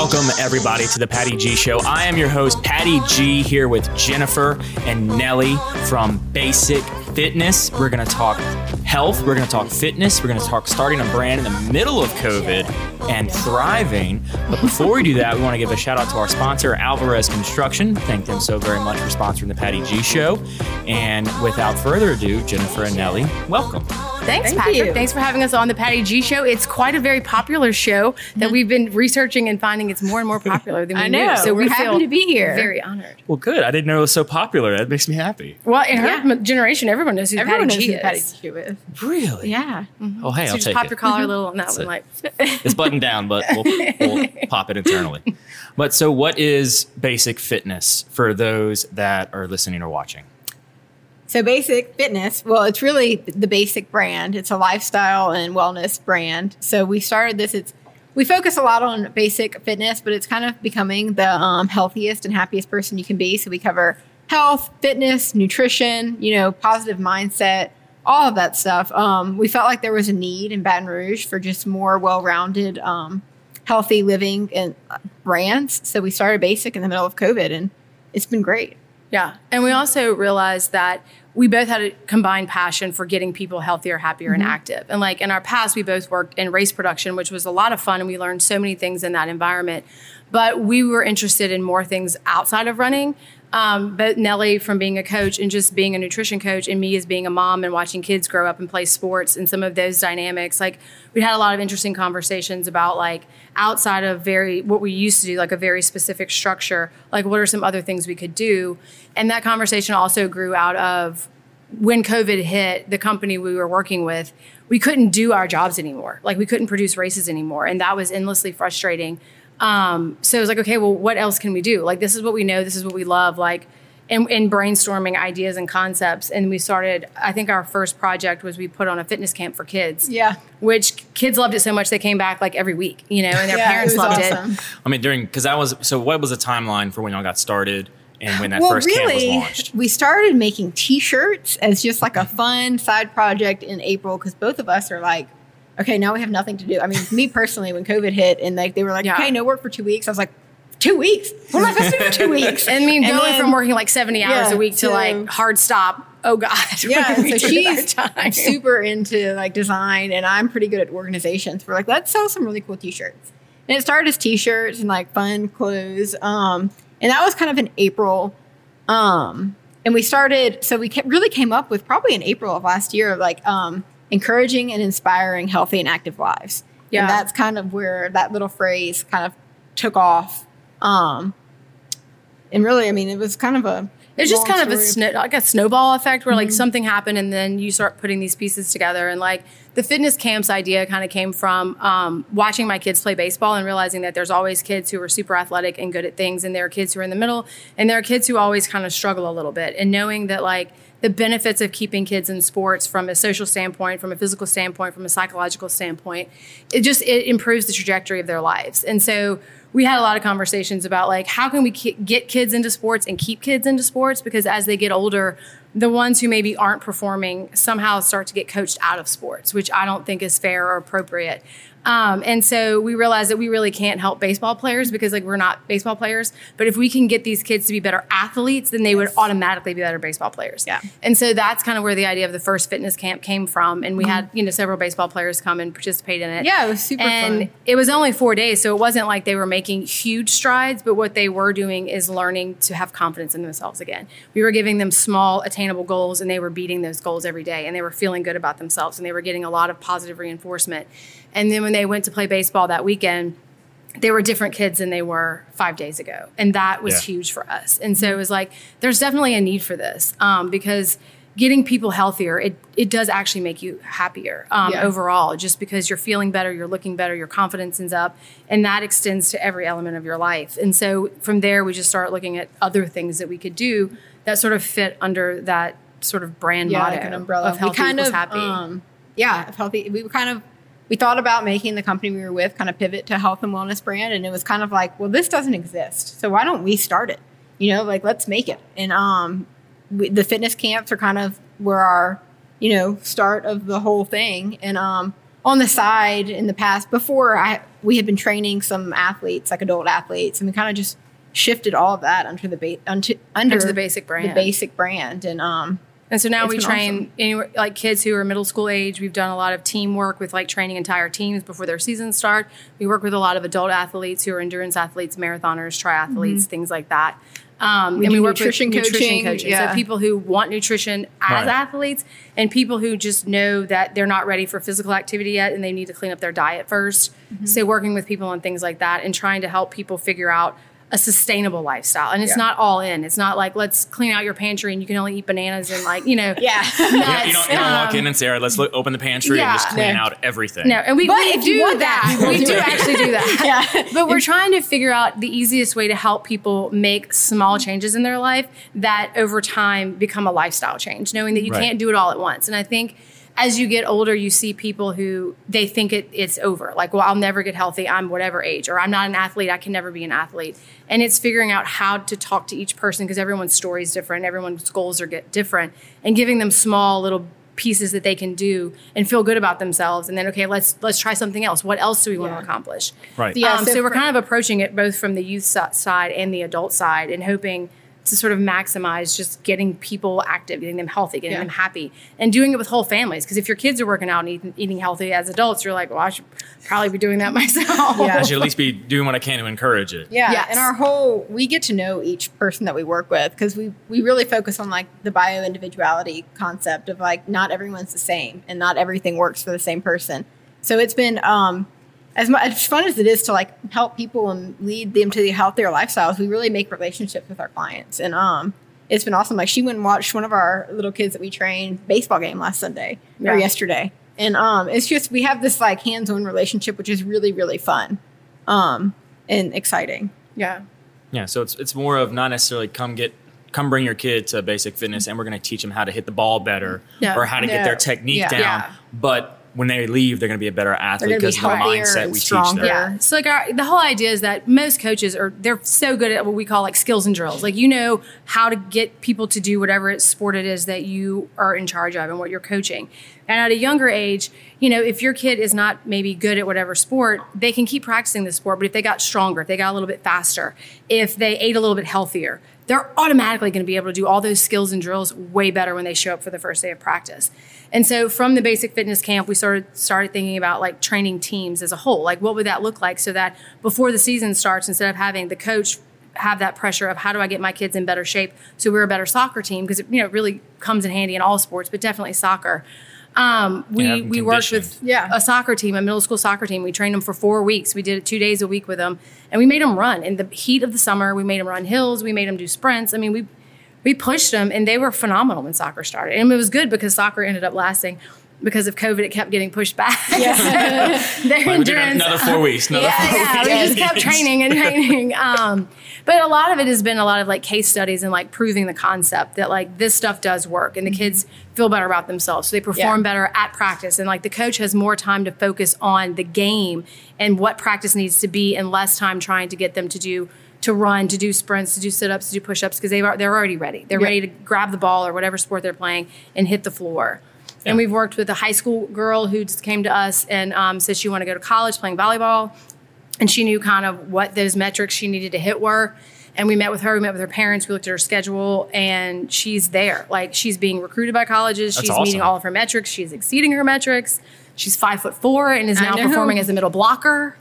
Welcome, everybody, to the Patty G Show. I am your host, Patty G, here with Jennifer and Nely from Basic Fitness. We're going to talk health, we're going to talk fitness, we're going to talk starting a brand in the middle of COVID and thriving. But before we do that, we want to give a shout out to our sponsor, Alvarez Construction. Thank them so very much for sponsoring the Patty G Show. And without further ado, Jennifer and Nely, welcome. Thanks, Thank Patrick. you. Thanks for having us on the Patty G Show. It's quite a very popular show that we've been researching and finding it's more and more popular than we I know. knew. So We're we happy to be here. Very honored. Well, good. I didn't know it was so popular. That makes me happy. Well, in her Yeah. generation, everyone knows who Everyone Patty knows G who Patty. G is. Really? Yeah. Mm-hmm. Oh, hey, So I'll just take pop it. your collar a little on that That's one, it. like It's buttoned down, but we'll, we'll pop it internally. But so, what is basic fitness for those that are listening or watching? So basic fitness, well, it's really the basic brand. It's a lifestyle and wellness brand. So we started this. It's we focus a lot on basic fitness, but it's kind of becoming the um, healthiest and happiest person you can be. So we cover health, fitness, nutrition, you know, positive mindset, all of that stuff. Um, we felt like there was a need in Baton Rouge for just more well-rounded, um, healthy living and uh, brands. So we started Basic in the middle of COVID, and it's been great. Yeah. And we also realized that we both had a combined passion for getting people healthier, happier, and mm-hmm. active. And like in our past, we both worked in race production, which was a lot of fun. And we learned so many things in that environment. But we were interested in more things outside of running. Um, but Nely, from being a coach and just being a nutrition coach, and me as being a mom and watching kids grow up and play sports and some of those dynamics, like we had a lot of interesting conversations about like outside of very what we used to do, like a very specific structure, like what are some other things we could do. And that conversation also grew out of when COVID hit, the company we were working with, we couldn't do our jobs anymore. Like we couldn't produce races anymore. And that was endlessly frustrating. Um, so it was like, okay, well, what else can we do? Like, this is what we know, this is what we love. Like, and, and brainstorming ideas and concepts. And we started, I think our first project was we put on a fitness camp for kids. Yeah. Which kids loved it so much they came back like every week, you know, and their Yeah, parents was loved awesome. it. I mean, during because that was so. What was the timeline for when y'all got started and when that well, first really, camp was launched? we started making T-shirts as just like a fun side project in April because both of us are like, okay, now we have nothing to do. I mean, me personally, when COVID hit and like they were like, Yeah. okay, no work for two weeks, I was like, two weeks? What am I supposed to do for two weeks? And I mean, And going then- from working like 70 hours Yeah, a week to, to- like hard stop. Oh God. Yeah, What do we and so she's super into like design, and I'm pretty good at organizations. We're like, let's sell some really cool T-shirts, and it started as T-shirts and like fun clothes. Um, and that was kind of in April. Um, and we started, so we ca- really came up with probably in April of last year, like um, encouraging and inspiring healthy and active lives. Yeah. and that's kind of where that little phrase kind of took off. Um, and really, I mean, it was kind of a It's just kind of a story. sno- like a snowball effect where Mm-hmm. like something happened and then you start putting these pieces together and like the fitness camps idea kind of came from um, watching my kids play baseball and realizing that there's always kids who are super athletic and good at things and there are kids who are in the middle and there are kids who always kind of struggle a little bit and knowing that like the benefits of keeping kids in sports from a social standpoint from a physical standpoint from a psychological standpoint it just it improves the trajectory of their lives. And so we had a lot of conversations about like how can we get kids into sports and keep kids into sports? Because as they get older the ones who maybe aren't performing somehow start to get coached out of sports which i don't think is fair or appropriate um, and so we realized that we really can't help baseball players because like we're not baseball players but if we can get these kids to be better athletes then they would automatically be better baseball players Yeah. and so that's kind of where the idea of the first fitness camp came from and we had you know several baseball players come and participate in it Mm-hmm. Yeah, it was super fun. and fun. it was only four days, so it wasn't like they were making huge strides, but what they were doing is learning to have confidence in themselves again. We were giving them small, attainable goals, and they were beating those goals every day, and they were feeling good about themselves, and they were getting a lot of positive reinforcement. And then when they went to play baseball that weekend, they were different kids than they were five days ago. And that was Yeah. huge for us. And so it was like, there's definitely a need for this um, because getting people healthier, it, it does actually make you happier um, Yeah. overall, just because you're feeling better, you're looking better, your confidence is up, and that extends to every element of your life. And so from there, we just start looking at other things that we could do that sort of fit under that sort of brand yeah, motto like an umbrella. of healthy we kind of, happy. Um, yeah, of healthy. We were kind of we thought about making the company we were with kind of pivot to health and wellness brand, and it was kind of like, well, this doesn't exist, so why don't we start it? You know, like let's make it. And um, we, the fitness camps are kind of where our you know start of the whole thing, and um, on the side in the past before I we had been training some athletes, like adult athletes, and we kind of just shifted all of that under the ba- under, under the basic brand. the basic brand, and um, And so now It's we train awesome. anywhere, like kids who are middle school age. We've done a lot of teamwork with like training entire teams before their seasons start. We work with a lot of adult athletes who are endurance athletes, marathoners, triathletes, things like that. Um, We and we work nutrition with nutrition coaching, coaching. yeah. So people who want nutrition as Right. athletes and people who just know that they're not ready for physical activity yet and they need to clean up their diet 1st Mm-hmm. So working with people on things like that and trying to help people figure out a sustainable lifestyle. And it's Yeah. not all in. It's not like let's clean out your pantry and you can only eat bananas and like, you know, yeah. You don't, you nuts. don't, you don't walk in and say, all right, let's look, open the pantry Yeah. and just clean No. out everything. No, and we, But we if do that. that, we do do actually do that. Yeah. But we're trying to figure out the easiest way to help people make small changes in their life that over time become a lifestyle change, knowing that you Right. can't do it all at once. And I think as you get older, you see people who they think it, it's over. Like, well, I'll never get healthy. I'm whatever age, or I'm not an athlete. I can never be an athlete. And it's figuring out how to talk to each person because everyone's story is different. Everyone's goals are get different, and giving them small little pieces that they can do and feel good about themselves and then okay let's let's try something else what else do we want to accomplish Right. Yeah, um, so so, we're kind of approaching it both from the youth side and the adult side and hoping to sort of maximize just getting people active getting them healthy getting Yeah. them happy and doing it with whole families because if your kids are working out and eating, eating healthy as adults you're like well i should probably be doing that myself Yeah. I should at least be doing what I can to encourage it. Yeah, Yes. and our whole we get to know each person that we work with because we we really focus on like the bio individuality concept of like not everyone's the same and not everything works for the same person. So it's been um as much as fun as it is to like help people and lead them to the healthier lifestyles. We really make relationships with our clients, and um it's been awesome. Like she went and watched one of our little kids that we trained baseball game last Sunday Yeah. or yesterday. And um, it's just we have this like hands-on relationship, which is really really fun, um, and exciting. yeah Yeah, so it's it's more of not necessarily come get come bring your kid to basic fitness and we're going to teach them how to hit the ball better Yeah. or how to get their technique Yeah. down. Yeah. But when they leave, they're going to be a better athlete gonna be because of the healthier mindset and we teach stronger. them. Yeah. So like our the whole idea is that most coaches are they're so good at what we call like skills and drills. Like you know how to get people to do whatever it's sport it is that you are in charge of and what you're coaching. And at a younger age, you know, if your kid is not maybe good at whatever sport, they can keep practicing the sport. But if they got stronger, if they got a little bit faster, if they ate a little bit healthier, they're automatically going to be able to do all those skills and drills way better when they show up for the first day of practice. And so from the basic fitness camp, we started started thinking about like training teams as a whole. Like what would that look like so that before the season starts, instead of having the coach have that pressure of how do I get my kids in better shape so we're a better soccer team because it you know it really comes in handy in all sports, but definitely soccer. Um, we we worked with. Yeah. a soccer team, a middle school soccer team. We trained them for four weeks. We did it two days a week with them, and we made them run in the heat of the summer. We made them run hills. We made them do sprints. I mean, we we pushed them, and they were phenomenal when soccer started. And it was good because soccer ended up lasting. Because of COVID, it kept getting pushed back. Their Like, we did endurance- another four weeks. Another four yeah, weeks. we just kept training and training. Um, but a lot of it has been a lot of like case studies and like proving the concept that like this stuff does work and the kids feel better about themselves. So they perform Yeah. better at practice. And like the coach has more time to focus on the game and what practice needs to be and less time trying to get them to do to run, to do sprints, to do sit-ups, to do push-ups because they are they're already ready. They're Yeah. ready to grab the ball or whatever sport they're playing and hit the floor. And we've worked with a high school girl who just came to us and um, said she wanted to go to college playing volleyball and she knew kind of what those metrics she needed to hit were. And we met with her, we met with her parents, we looked at her schedule, and she's there. Like she's being recruited by colleges, That's she's awesome. meeting all of her metrics, she's exceeding her metrics. She's five foot four and is now performing as a middle blocker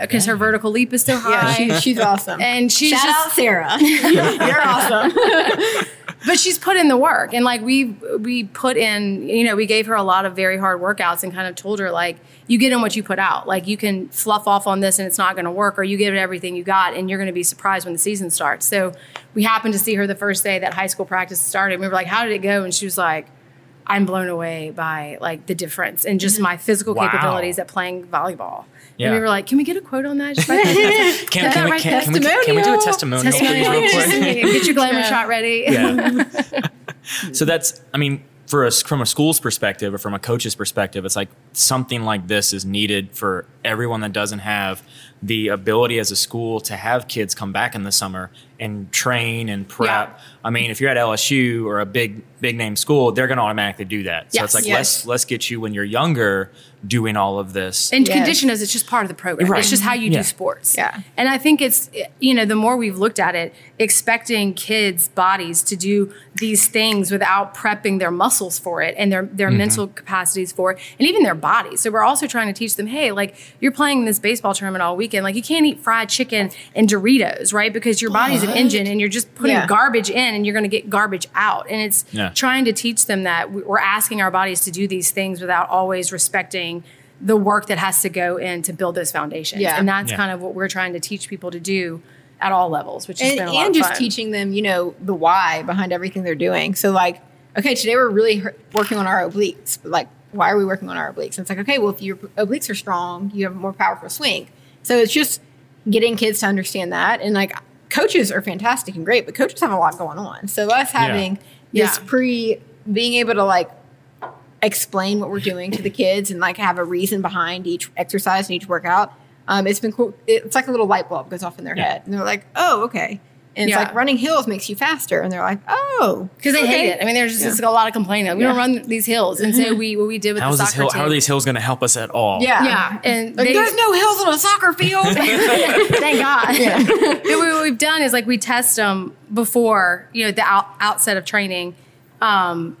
because her vertical leap is so Yeah, high. she, she's awesome. and she's Shout just out Sarah. You're awesome. but she's put in the work and like we we put in you know we gave her a lot of very hard workouts and kind of told her like you get in what you put out like you can fluff off on this and it's not going to work or you give it everything you got and you're going to be surprised when the season starts so we happened to see her the first day that high school practice started we were like how did it go and she was like i'm blown away by like the difference in just my physical Wow. capabilities at playing volleyball Yeah. and we were like can we get a quote on that Just Can, that we, right? can, can, we, can we do a testimonial, Testimonial. real quick? Get your glamour shot ready. yeah. so that's, I mean, for us from a school's perspective or from a coach's perspective, it's like something like this is needed for everyone that doesn't have the ability as a school to have kids come back in the summer and train and prep. Yeah. I mean, if you're at LSU or a big big name school, they're going to automatically do that. So Yes. it's like Yes. let's let's get you when you're younger doing all of this. And Yes. condition is it's just part of the program. Right. It's just how you Yeah. do sports. Yeah. And I think it's you know the more we've looked at it, expecting kids' bodies to do these things without prepping their muscles for it and their their Mm-hmm. mental capacities for it, and even their bodies. So we're also trying to teach them, hey, like you're playing this baseball tournament all weekend, like you can't eat fried chicken and Doritos, right? Because your body's an engine, and you're just putting Yeah. garbage in, and you're going to get garbage out. And it's Yeah. trying to teach them that we- we're asking our bodies to do these things without always respecting the work that has to go in to build those foundations. Yeah. And that's Yeah. kind of what we're trying to teach people to do at all levels, which has and, been a lot and of just fun. teaching them, you know, the why behind everything they're doing. So, like, okay, today we're really working on our obliques, but like, why are we working on our obliques? And it's like, okay, well, if your obliques are strong, you have a more powerful swing. So it's just getting kids to understand that, and like, coaches are fantastic and great, but coaches have a lot going on. So us having this Yeah. pre, being able to like explain what we're doing to the kids and like have a reason behind each exercise and each workout. Um, it's been cool. It's like a little light bulb goes off in their Yeah. head, and they're like, "Oh, okay." And it's like running hills makes you faster, and they're like, "Oh," because they okay. hate it. I mean, there's just Yeah. a lot of complaining. We don't run these hills, and so we what we did with How the soccer hill, team. how are these hills going to help us at all? Yeah, Yeah, and Like, they- there's no hills on a soccer field. Thank God. But what we've done is like we test them before, you know, the out, outset of training, um,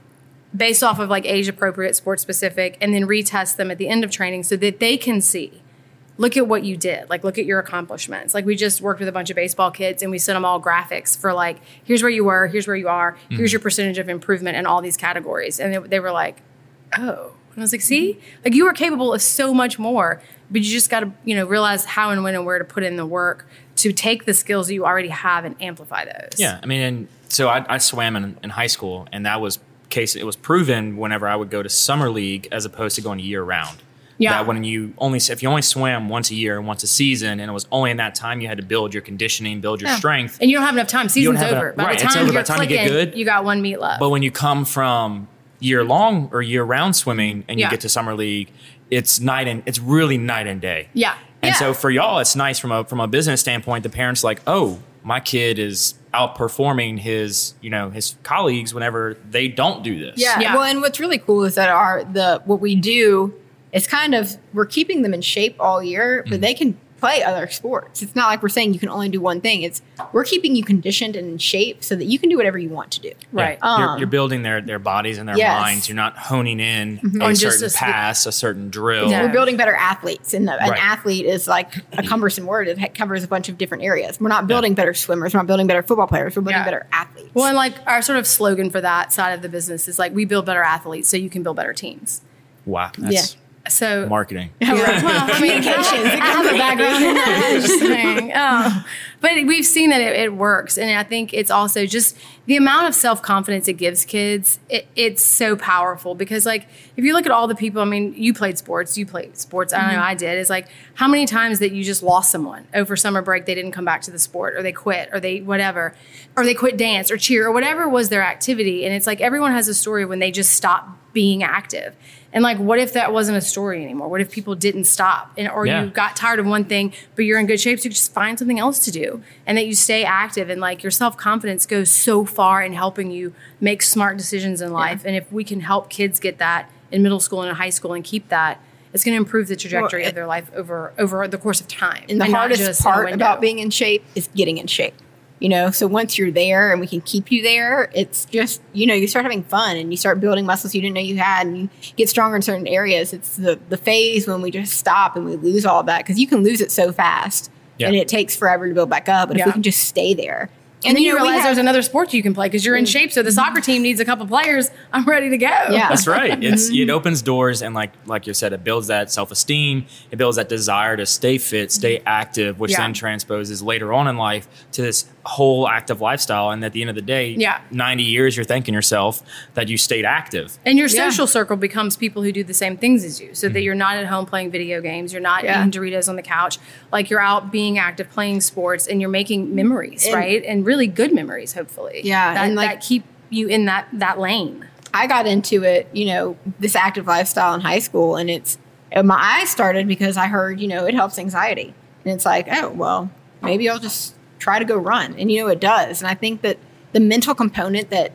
based off of like age appropriate, sports specific, and then retest them at the end of training so that they can see. Look at what you did. Like, look at your accomplishments. Like, we just worked with a bunch of baseball kids and we sent them all graphics for, like, here's where you were, here's where you are, mm-hmm. here's your percentage of improvement in all these categories. And they, they were like, oh. And I was like, see, like you are capable of so much more, but you just got to, you know, realize how and when and where to put in the work to take the skills that you already have and amplify those. Yeah, I mean, and so I, I swam in, in high school, and that was case. It was proven whenever I would go to summer league as opposed to going year round. Yeah. That when you only if you only swam once a year and once a season, and it was only in that time you had to build your conditioning, build your Yeah. strength. And you don't have enough time. Season's over. enough- By right, the it's time over. By you're the time you get good- you got one meet left. But when you come from year long or year round swimming and you Yeah. get to summer league, it's night and it's really night and day. Yeah. And Yeah. so for y'all, it's nice from a from a business standpoint. The parents like, oh, my kid is outperforming his you know his colleagues whenever they don't do this. Yeah. Yeah. Well, and what's really cool is that our the what we do is kind of we're keeping them in shape all year, Mm-hmm. but they can play other sports. It's not like we're saying you can only do one thing. It's we're keeping you conditioned and in shape so that you can do whatever you want to do. right. Yeah. you're, Um, you're building their their bodies and their Yes. minds. You're not honing in a On just certain a s- pass, a certain drill. Yeah. We're building better athletes, and the, an athlete is like a cumbersome word. It covers a bunch of different areas. We're not building better swimmers. We're not building better football players. We're building Yeah. better athletes. Well, and like our sort of slogan for that side of the business is like we build better athletes so you can build better teams. Wow, that's So marketing. Yeah, well, I mean, Communications. I have a background in that. I'm just saying. Oh. But we've seen that it, it works, and I think it's also just the amount of self confidence it gives kids. It, it's so powerful because, like, if you look at all the people, I mean, you played sports, you played sports. I don't know mm-hmm. I did. It's like how many times that you just lost someone over summer break, they didn't come back to the sport, or they quit, or they whatever, or they quit dance or cheer or whatever was their activity. And it's like everyone has a story when they just stop being active. And like, what if that wasn't a story anymore? What if people didn't stop, and or Yeah. you got tired of one thing, but you're in good shape, so you just find something else to do, and that you stay active, and like your self confidence goes so far in helping you make smart decisions in life. And if we can help kids get that in middle school and in high school and keep that, it's going to improve the trajectory Well, of their life over over the course of time. And the not hardest just part about being in shape is getting in shape. You know, so once you're there and we can keep you there, it's just, you know, you start having fun and you start building muscles you didn't know you had and you get stronger in certain areas. It's the, the phase when we just stop and we lose all that because you can lose it so fast Yeah. and it takes forever to build back up. But if we can just stay there. And then you, know, realize have- there's another sport you can play because you're in shape. So the soccer team needs a couple players. I'm ready to go. Yeah. That's right. It's Mm-hmm. it opens doors and like like you said, it builds that self esteem. It builds that desire to stay fit, stay active, which Yeah. then transposes later on in life to this whole active lifestyle. And at the end of the day, Yeah. ninety years, you're thanking yourself that you stayed active. And your Yeah. social circle becomes people who do the same things as you, so that mm-hmm. you're not at home playing video games, you're not Yeah. eating Doritos on the couch, like you're out being active, playing sports, and you're making memories, And- right? And really good memories, hopefully. Yeah, that, and, like- that keep you in that that lane. I got into it, you know, this active lifestyle in high school, and it's and my eyes started because I heard, you know, it helps anxiety, and it's like, oh well, maybe I'll just try to go run. And you know, it does. And I think that the mental component that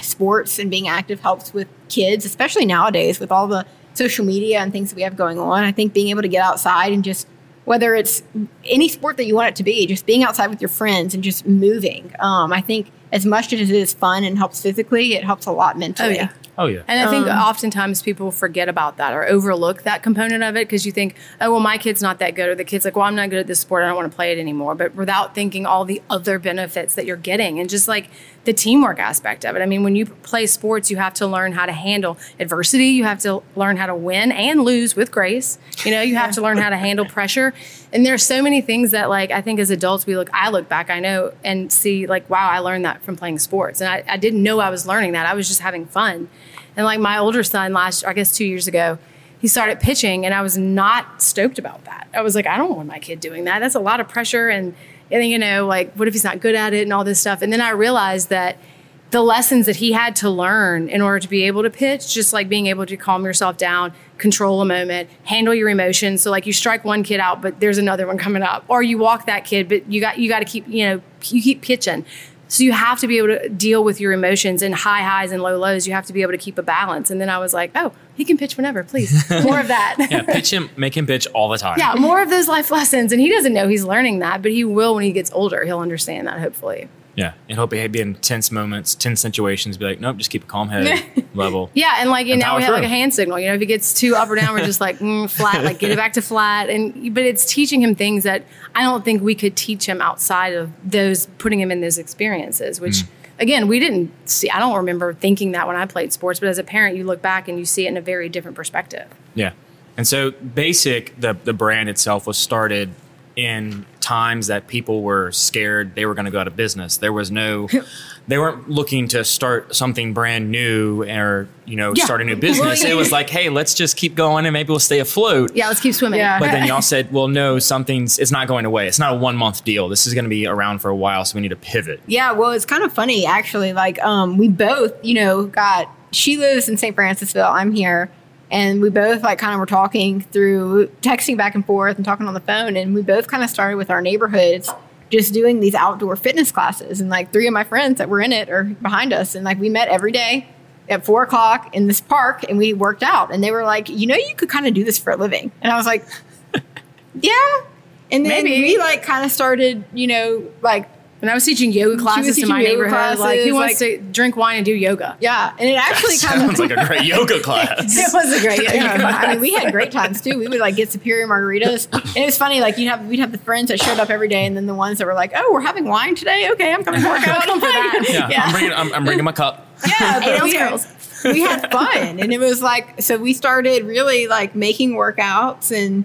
sports and being active helps with kids, especially nowadays with all the social media and things that we have going on. I think being able to get outside and just whether it's any sport that you want it to be, just being outside with your friends and just moving. Um, I think as much as it is fun and helps physically, it helps a lot mentally. Oh, yeah. Oh yeah. And I think Um, oftentimes people forget about that or overlook that component of it because you think, oh, well, my kid's not that good, or the kid's like, well, I'm not good at this sport, I don't want to play it anymore. But without thinking all the other benefits that you're getting and just like the teamwork aspect of it. I mean, when you play sports, you have to learn how to handle adversity, you have to learn how to win and lose with grace. You know, you have to learn how to handle pressure. And there's so many things that, like, I think as adults, we look, I look back, I know, and see, like, wow, I learned that from playing sports. And I, I didn't know I was learning that. I was just having fun. And like my older son last, I guess two years ago, he started pitching, and I was not stoked about that. I was like, I don't want my kid doing that. That's a lot of pressure, and and you know, like, what if he's not good at it, and all this stuff. And then I realized that the lessons that he had to learn in order to be able to pitch, just like being able to calm yourself down, control a moment, handle your emotions. So like you strike one kid out, but there's another one coming up, or you walk that kid, but you got you got to keep you know you keep pitching. So you have to be able to deal with your emotions and high highs and low lows. You have to be able to keep a balance. And then I was like, oh, he can pitch whenever, please. More of that. Yeah, pitch him, make him pitch all the time. yeah, more of those life lessons. And he doesn't know he's learning that, but he will when he gets older. He'll understand that hopefully. Yeah, and hope he'd be in tense moments, tense situations. Be like, nope, just keep a calm head, level. Yeah, and like you And now we have like a hand signal. You know, if it gets too up or down, we're just like mm, flat, like get it back to flat. And but it's teaching him things that I don't think we could teach him outside of those, putting him in those experiences. Which Mm. again, we didn't see. I don't remember thinking that when I played sports, but as a parent, you look back and you see it in a very different perspective. Yeah. And so Basic, the the brand itself was started in times that people were scared they were going to go out of business. There was no they weren't looking to start something brand new or, you know, Yeah. start a new business. It was like, hey, let's just keep going and maybe we'll stay afloat. Yeah, let's keep swimming. Yeah. But then y'all said, well, no, something's it's not going away. It's not a one month deal. This is going to be around for a while, so we need to pivot. Yeah, well, it's kind of funny actually. Like, um, we both, you know, got she lives in St. Francisville. I'm here, and we both like kind of were talking through texting back and forth and talking on the phone, and we both kind of started with our neighborhoods just doing these outdoor fitness classes, and like three of my friends that were in it are behind us, and like we met every day at four o'clock in this park, and we worked out, and they were like, you know, you could kind of do this for a living, and I was like, yeah. And then Maybe. we like kind of started, you know, like And I was teaching yoga classes to teaching my yoga neighborhood. like, who classes, wants to drink wine and do yoga? Yeah, and it actually kind Sounds of like a great yoga class. It was a great yoga class. I mean, we had great times too. We would like get superior margaritas, and it was funny. Like you'd have we'd have the friends that showed up every day, and then the ones that were like, "Oh, we're having wine today. Okay, I'm coming to work out." Come for that. Yeah, Yeah. I'm bringing I'm, I'm bringing my cup. Yeah, Hey, but those we had, girls. we had fun, and it was like so. We started really like making workouts and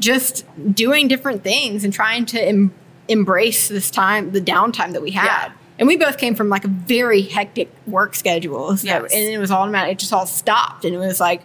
just doing different things and trying to em- embrace this time, the downtime that we had. Yeah. And we both came from like a very hectic work schedule, so- Yes. and it was automatic. It just all stopped, and it was like,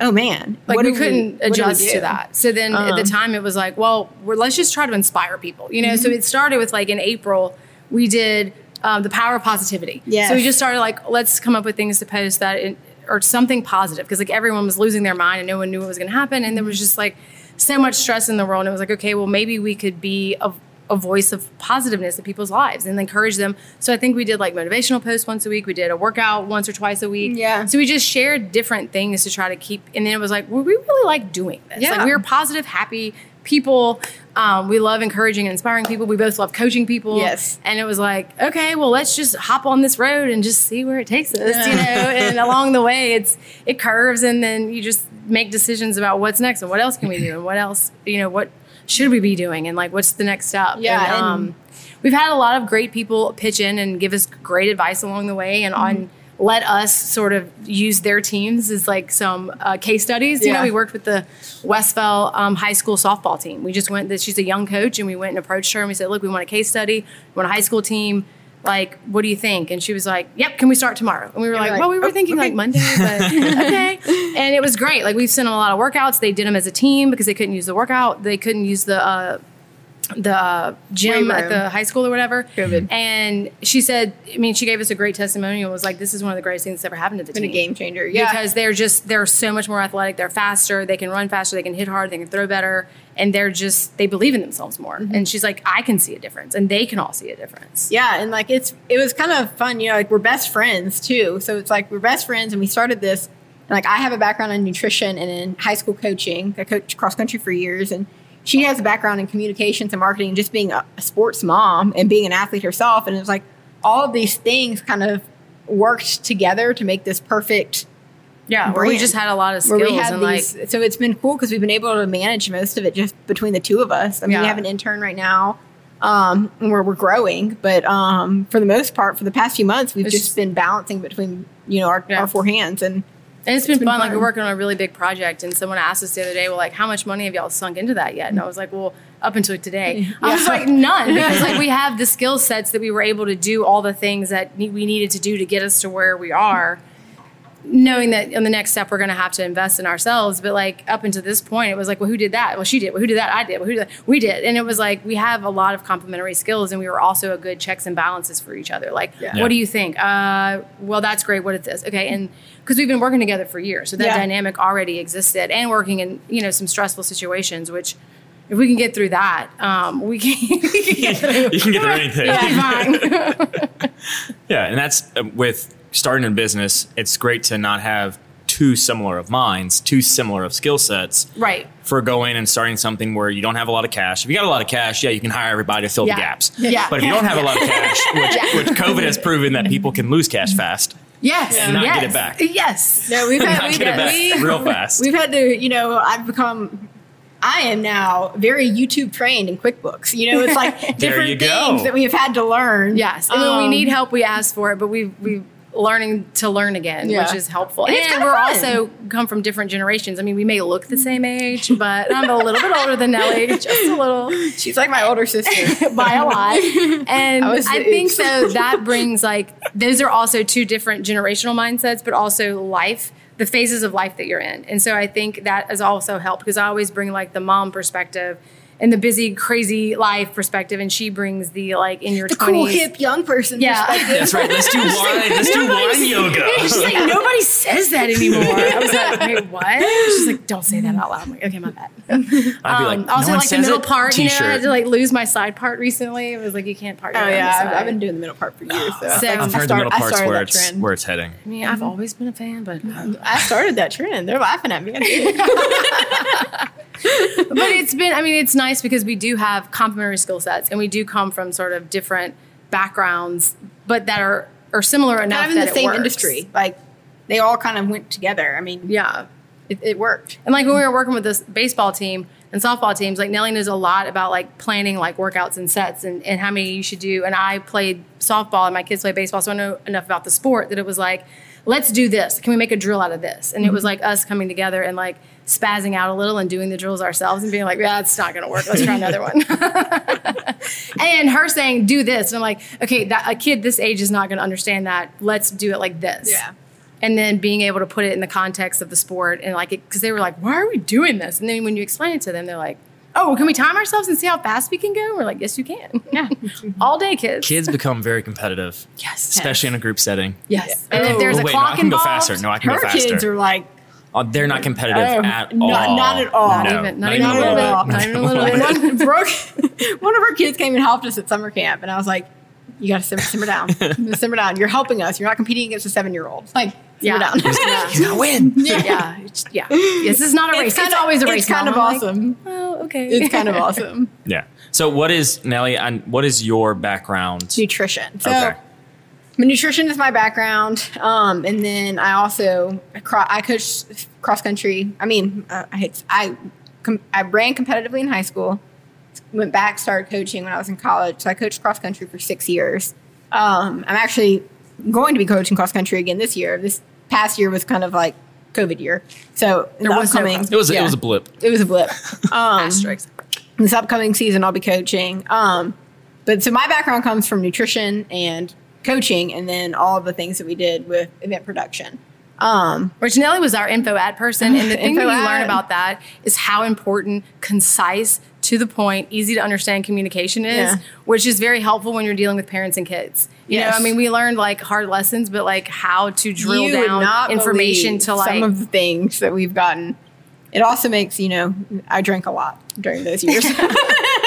oh man, like we couldn't we adjust do? to that. So then at the Um, time it was like, well, we're, let's just try to inspire people, you know. So Mm-hmm. it started with like in April we did um, the power of positivity. Yes. So we just started like let's come up with things to post that it, or something positive because like everyone was losing their mind and no one knew what was going to happen and there was just like so much stress in the world and it was like okay, well maybe we could be a a voice of positiveness in people's lives and encourage them. So I think we did like motivational posts once a week. We did a workout once or twice a week. Yeah. So we just shared different things to try to keep. And then it was like, well, we really like doing this. Yeah. Like we were positive, happy people. Um, we love encouraging and inspiring people. We both love coaching people. Yes. And it was like, okay, well, let's just hop on this road and just see where it takes us, you know. and along the way, it's it curves, and then you just make decisions about what's next and what else can we do and what else, you know, what should we be doing and like what's the next step. Yeah, And, and- um, we've had a lot of great people pitch in and give us great advice along the way and on let us sort of use their teams as like some uh, case studies. You know, we worked with the Westfell um, high school softball team. We just went, that she's a young coach, and we went and approached her and we said, look, we want a case study, we want a high school team. Like, what do you think? And she was like, yep, can we start tomorrow? And we were like, we're well, we were "Oh, thinking okay." like Monday, but okay. And it was great. Like, we've sent them a lot of workouts. They did them as a team because they couldn't use the workout. They couldn't use the, uh, the gym at the high school or whatever. COVID. And she said, I mean, she gave us a great testimonial. Was like, this is one of the greatest things that's ever happened to the Been team. a game changer. Yeah. Because they're just they're so much more athletic. They're faster. They can run faster. They can hit hard. They can throw better. And they're just they believe in themselves more. Mm-hmm. And she's like, I can see a difference, and they can all see a difference. Yeah, and like it's it was kind of fun, you know, like we're best friends too. So it's like we're best friends and we started this and like I have a background in nutrition and in high school coaching. I coached cross country for years and she has a background in communications and marketing and just being a, a sports mom and being an athlete herself and it was like all of these things kind of worked together to make this perfect Yeah, where we just had a lot of skills we had and like so it's been cool because we've been able to manage most of it just between the two of us. I mean, we have an intern right now, um, and where we're growing, but um, for the most part, for the past few months, we've just just- been balancing between you know our, Yeah. our four hands, and And it's been, been fun. Like we're working on a really big project, and someone asked us the other day, "Well, like, how much money have y'all sunk into that yet?" And I was like, "Well, up until today, I was like, none, because like we have the skill sets that we were able to do all the things that we needed to do to get us to where we are." Knowing that on the next step we're going to have to invest in ourselves, but like up until this point, it was like, well, who did that? Well, she did. Well, who did that? I did. Well, who did that? We did. And it was like we have a lot of complementary skills, and we were also a good checks and balances for each other. Like, Yeah. what do you think? Uh, well, that's great. What is this? Okay, and because we've been working together for years, so that Yeah. dynamic already existed, and working in you know some stressful situations, which if we can get through that, um, we can, we can get through. You can get through anything. Yeah, fine. Yeah, and that's uh, with starting a business. It's great to not have too similar of minds, too similar of skill sets. right. For going and starting something where you don't have a lot of cash. If you got a lot of cash, yeah, you can hire everybody to fill Yeah. the gaps. Yeah. But if you don't have a lot of cash, which, which COVID has proven that people can lose cash fast, Yes. And not yes. get it back. Yes. no, we've had not we've, get it back we- real fast. we've had to, you know, I've become. I am now very YouTube trained in QuickBooks. You know, it's like different you go. things that we've had to learn. Yes. And when we Um, need help, we ask for it, but we we learning to learn again, Yeah. which is helpful. And And, we're fun. also come from different generations. I mean, we may look the same age, but I'm a little bit older than Nely, just a little She's like my older sister. by a lot. And I I, think so that brings like those are also two different generational mindsets, but also life, the phases of life that you're in. And so I think that has also helped because I always bring like the mom perspective and the busy, crazy life perspective, and she brings the like in your the twenties. cool hip young person. Yeah. perspective. that's right. Let's do wine. Let's do wine yoga. She's like, nobody says that anymore. I was like, wait, what? She's like, don't say that out loud. I'm like, okay, my bad. I'd be like, Um, also, no like the middle it? part, you know, I T-shirt. had to like lose my side part recently. It was like, you can't part. Oh yeah, I've. I've been doing the middle part for years. So, I So- like- I've I heard the middle I part's started where that it's trend. where it's heading. I mean, I've always been a fan, but I started that trend. They're laughing at me. but it's been. I mean, it's nice because we do have complementary skill sets, and we do come from sort of different backgrounds, but that are are similar enough of in that the same works. industry. Like they all kind of went together. I mean, Yeah. it, it worked. And like when we were working with this baseball team and softball teams, like Nely knows a lot about like planning like workouts and sets and, and how many you should do. And I played softball and my kids play baseball, so I know enough about the sport that it was like, let's do this. Can we make a drill out of this? And it was mm-hmm. like us coming together and like spazzing out a little and doing the drills ourselves and being like, yeah, it's not gonna work. Let's try another one. and her saying, do this. And I'm like, okay, that a kid this age is not gonna understand that. Let's do it like this Yeah. and then being able to put it in the context of the sport and like because they were like why are we doing this and then when you explain it to them they're like oh well, can we time ourselves and see how fast we can go we're like yes you can Yeah. all day kids Kids become very competitive, yes especially in a group setting. yes and if Oh. there's Oh, a wait, no, clock I can go faster. No, I can Her go faster. kids are like Oh, they're not competitive Oh, at not- all. not at all. not No, even not, not even a little at all. bit not even a little bit one, Brooke, one of her kids came and helped us at summer camp, and I was like, "You got to simmer, simmer down, simmer down. You're helping us. You're not competing against a seven year old. Like, simmer Yeah. down." Yeah. He's gonna win. yeah it's- yeah this is not a race it's, always a race It's kind Mom. of I'm like, awesome. oh okay it's kind of awesome. Yeah. So what is Nely? And what is your background? Nutrition. So, Okay. My nutrition is my background, um, and then I also I coach cross country. I mean, uh, I I I ran competitively in high school. Went back, started coaching when I was in college. So I coached cross country for six years. Um, I'm actually going to be coaching cross country again this year. This past year was kind of like COVID year, so There the was no upcoming cross- It was yeah, it was a blip. it was a blip. Um, this upcoming season I'll be coaching. Um, but so my background comes from nutrition and coaching, and then all of the things that we did with event production. Um, Nely was our info ad person, and the thing that you learn about that is how important concise to the point, easy to understand communication is, Yeah. which is very helpful when you're dealing with parents and kids. You Yes. know, I mean, we learned like hard lessons, but like how to drill you down information to like some of the things that we've gotten. It also makes you know I drank a lot during those years.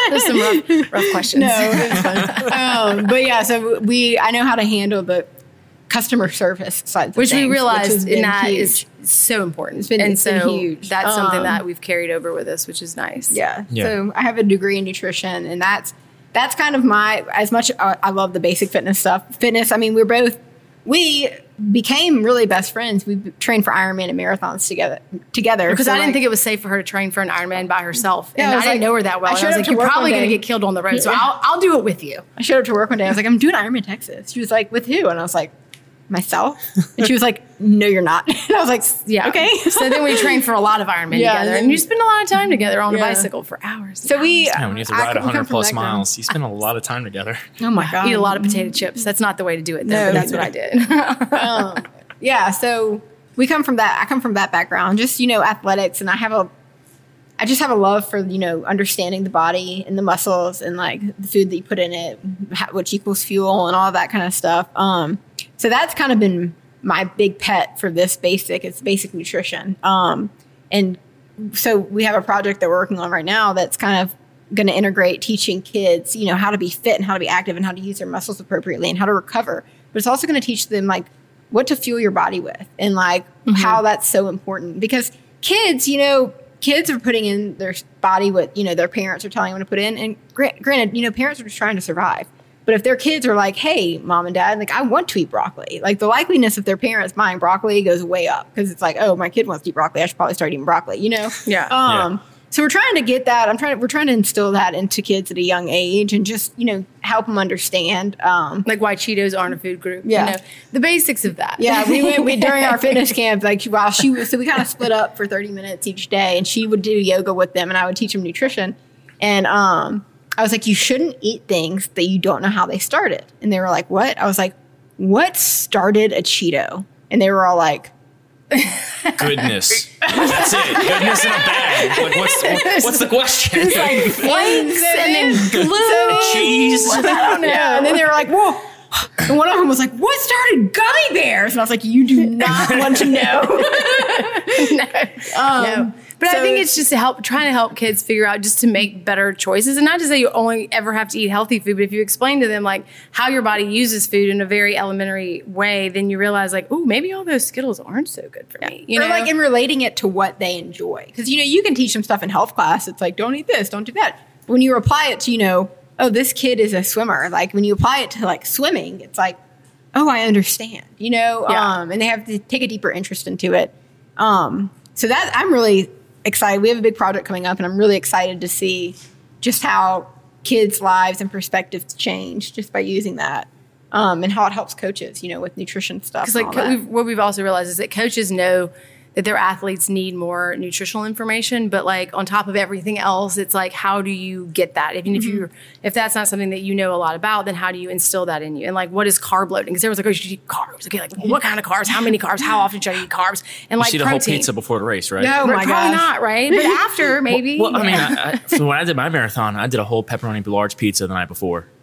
there's some rough, rough questions. no, it's fun. um, but yeah, so we I know how to handle the customer service side, which things, we has realized been in that huge. is so important. It's been- and it's so been huge. that's something Um, that we've carried over with us, which is nice. Yeah. Yeah. So I have a degree in nutrition, and that's that's kind of my as much uh, I love the basic fitness stuff. Fitness. I mean, we're both we became really best friends. We trained for Ironman and marathons together. Together Because So, I didn't like, think it was safe for her to train for an Ironman by herself, Yeah, and I I, didn't like- know her that well. I I was like, "You're probably going to get killed on the road, so Yeah. I'll, I'll do it with you." I showed up to work one day. I was like, I'm doing Ironman Texas. She was like, with who? And I was like, myself. And she was like, No, you're not. And I was like, Yeah. okay. so then we trained for a lot of Ironman Yeah, together, and and you spend a lot of time together on a bicycle for hours. So we. Yeah, when you have to ride 100 plus miles, you spend a lot of time together. Oh my god. eat a lot of potato chips. That's not the way to do it, though. No. that's what I did. um, yeah, so we come from that. I come from that background, just you know, athletics, and I have a, I just have a love for you know understanding the body and the muscles and like the food that you put in it, which equals fuel and all that kind of stuff. Um, so that's kind of been my big pet for this basic. It's basic nutrition. Um, and so we have a project that we're working on right now that's kind of going to integrate teaching kids, you know, how to be fit and how to be active and how to use their muscles appropriately and how to recover. But it's also going to teach them like what to fuel your body with and like how that's so important because kids, you know, kids are putting in their body what, you know, their parents are telling them to put in. And gra- granted, you know, parents are just trying to survive. But if their kids are like, hey, mom and dad, like, I want to eat broccoli, like the likeliness of their parents buying broccoli goes way up because it's like, oh, my kid wants to eat broccoli. I should probably start eating broccoli, you know? Yeah. Um, so we're trying to get that. I'm trying. We're trying to instill that into kids at a young age, and just you know help them understand. Um, like why Cheetos aren't a food group. Yeah. You know, the basics of that. yeah, we went we, during our fitness camp. Like while she was, so we kind of split up for 30 minutes each day, and she would do yoga with them, and I would teach them nutrition. And um, I was like, you shouldn't eat things that you don't know how they started. And they were like, what? I was like, what started a Cheeto? And they were all like, Goodness. That's it. Goodness in a bag. Like, what's, what's the question? Flakes and then glue. Cheese. I don't know. And then they were like, whoa. And one of them was like, what started gummy bears? And I was like, you do not want to know. Um, No. But I think it's just to help, trying to help kids figure out just to make better choices, and not to say you only ever have to eat healthy food, but if you explain to them like how your body uses food in a very elementary way, then you realize like, oh, maybe all those Skittles aren't so good for me. You or know, like in relating it to what they enjoy. Because, you know, you can teach them stuff in health class. It's like, don't eat this, don't do that. When you apply it to, you know, oh, this kid is a swimmer. Like when you apply it to like swimming, it's like, oh, I understand, you know? Yeah. Um, and they have to take a deeper interest into it. Um, so that I'm really excited. We have a big project coming up, and I'm really excited to see just how kids' lives and perspectives change just by using that. Um, and how it helps coaches, you know, with nutrition stuff. Because like we've, what we've also realized is that coaches know that their athletes need more nutritional information, but like on top of everything else, it's like how do you get that? Even if Mm-hmm. you if that's not something that you know a lot about, then how do you instill that in you? And like what is carb loading? Because everyone's like, oh, you should eat carbs. Okay, like what kind of carbs? How many carbs? How often should I eat carbs? And You like see the whole pizza before the race, right? No. Oh my Probably gosh. not, right? But after maybe. Well, I mean, I, I, so when I did my marathon, I did a whole pepperoni large pizza the night before.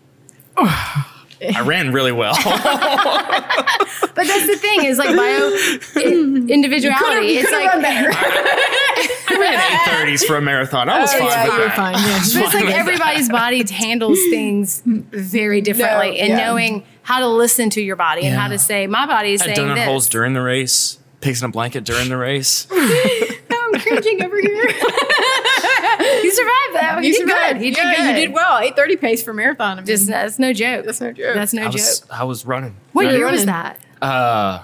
I ran really well. but that's the thing is like bio i- individuality. you it's could've like run better. I ran eight thirties for a marathon. I was Oh, fine yeah, with you're that. fine. Yeah. But it's like everybody's body handles things very differently, No, and yeah. knowing how to listen to your body and how to say, "My body is I had saying donut this." holes during the race, pigs in a blanket during the race. I'm cringing over here. You survived that. You, did good. You did yeah, good. You did well. 830 pace for marathon. I mean, Just that's no joke. That's no joke. That's no I joke. was, I was running. what I- year was that? Uh,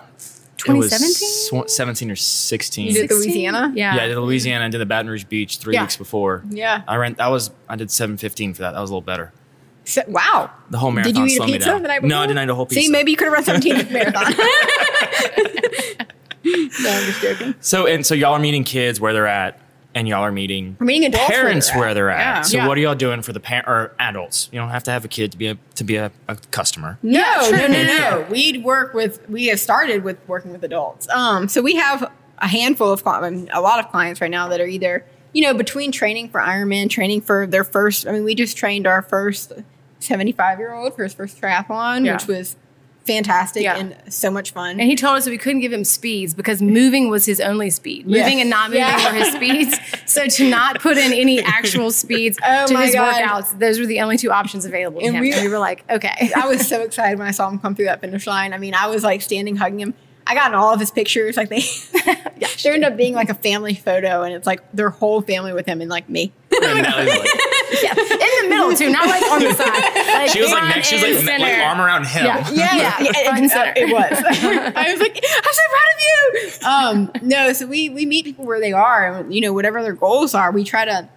2017? sw- 17 or 16. You did 16? Louisiana? Yeah. yeah, I did Louisiana. I did the Baton Rouge Beach three Yeah. weeks before. Yeah. I ran. That was. I did 7:15 for that. That was a little better. So- wow. The whole marathon Did you eat a slowed me pizza down. the night before? No, I didn't eat a whole pizza. See, maybe you could have run 17 at marathon. no, I'm just joking. So and so, y'all are meeting kids where they're at, and y'all are meeting We're meeting adults where parents they're at. where they're at. Yeah. So Yeah. what are y'all doing for the parent or adults? You don't have to have a kid to be a to be a, a customer. No, true. no, no, no. We work with. We have started with working with adults. Um, so we have a handful of clients, a lot of clients right now that are either you know, between training for Ironman, training for their first, I mean, we just trained our first 75 year old for his first triathlon, Yeah. which was fantastic Yeah. and so much fun. And he told us that we couldn't give him speeds because moving was his only speed. Yeah. Moving and not moving Yeah. were his speeds. So to not put in any actual speeds Oh to his God. workouts, those were the only two options available to And him. we- and we were like, okay. I was so excited when I saw him come through that finish line. I mean, I was like standing hugging him. I got in all of his pictures. Like they, there ended up being like a family photo, and it's like their whole family with him and like me. And Nely's like, yeah. In the middle too, not like on the side. Like she was like next. She was like, like arm around him. Yeah. Yeah, Yeah, front and it, it was. I was like, I'm so proud of you. Um, no, so we we meet people where they are, and you know, whatever their goals are, we try to.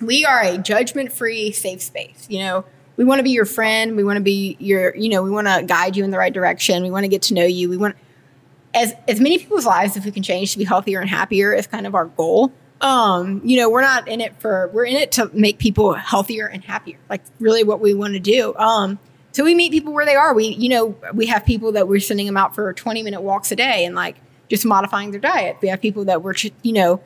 We are a judgment free, safe space. You know, we want to be your friend. We want to be your. You know, we want to guide you in the right direction. We want to get to know you. We want as as many people's lives if we can change to be healthier and happier is kind of our goal. Um, you know, we're not in it for we're in it to make people healthier and happier. Like really what we want to do. Um, so we meet people where they are. We, you know, we have people that we're sending them out for 20 minute walks a day and like just modifying their diet. We have people that we're, you know,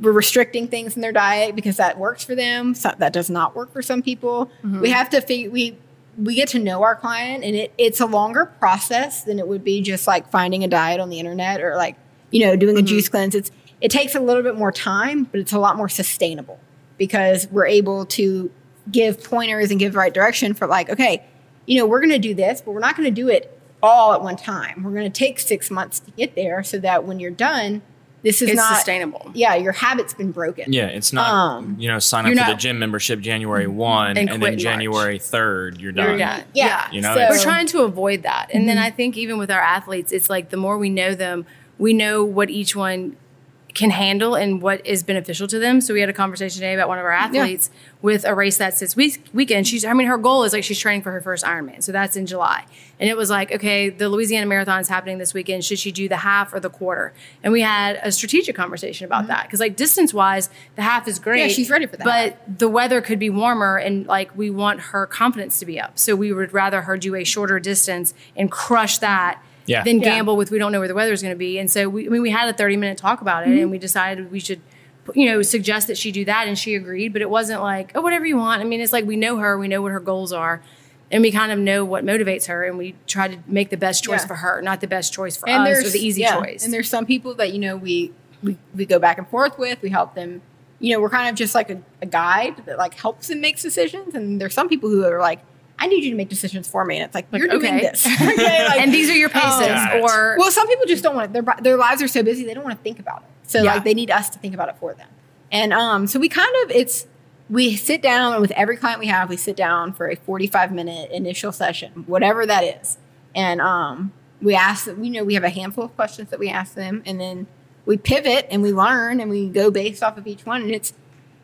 we're restricting things in their diet because that works for them. So that does not work for some people. We have to figure, we, we get to know our client and it, it's a longer process than it would be just like finding a diet on the internet or like, you know, doing a juice cleanse. It's, it takes a little bit more time, but it's a lot more sustainable because we're able to give pointers and give the right direction for like, okay, you know, we're going to do this, but we're not going to do it all at one time. We're going to take six months to get there so that when you're done, this is It's not sustainable. Yeah, your habit's been broken. Yeah, it's not Um, you know sign up you're for the gym membership January one And and, then in January third you're You're done. done. Yeah, You know, so- We're trying to avoid that. And then I think even with our athletes, it's like the more we know them, we know what each one can handle and what is beneficial to them. So we had a conversation today about one of our athletes with a race that's this week, weekend. She's, I mean, her goal is like she's training for her first Ironman. So that's in July. And it was like, okay, the Louisiana Marathon is happening this weekend. Should she do the half or the quarter? And we had a strategic conversation about that. Cause like distance wise, the half is great. Mm-hmm. Yeah, she's ready for that. But the weather could be warmer and like we want her confidence to be up. So we would rather her do a shorter distance and crush that Yeah. than Yeah. gamble with we don't know where the weather is going to be. And so we, I mean, we had a 30 minute talk about it Mm-hmm. and we decided we should, you know, suggest that she do that. And she agreed, but it wasn't like, oh, whatever you want. I mean, it's like we know her, we know what her goals are. And we kind of know what motivates her, and we try to make the best choice Yeah. for her, not the best choice for and us there's or the easy yeah, choice. And there's some people that you know we, we we go back and forth with. We help them. You know, we're kind of just like a, a guide that like helps them make decisions. And there's some people who are like, I need you to make decisions for me, and it's like, you're doing this. okay, like, and these are your paces, Got it. or well, some people just don't want it. their their lives are so busy they don't want to think about it. So Yeah. like they need us to think about it for them. And um, so we kind of it's we sit down and with every client we have, we sit down for a 45 minute initial session, whatever that is. And um, we ask them, you know, we have a handful of questions that we ask them, and then we pivot and we learn and we go based off of each one. And it's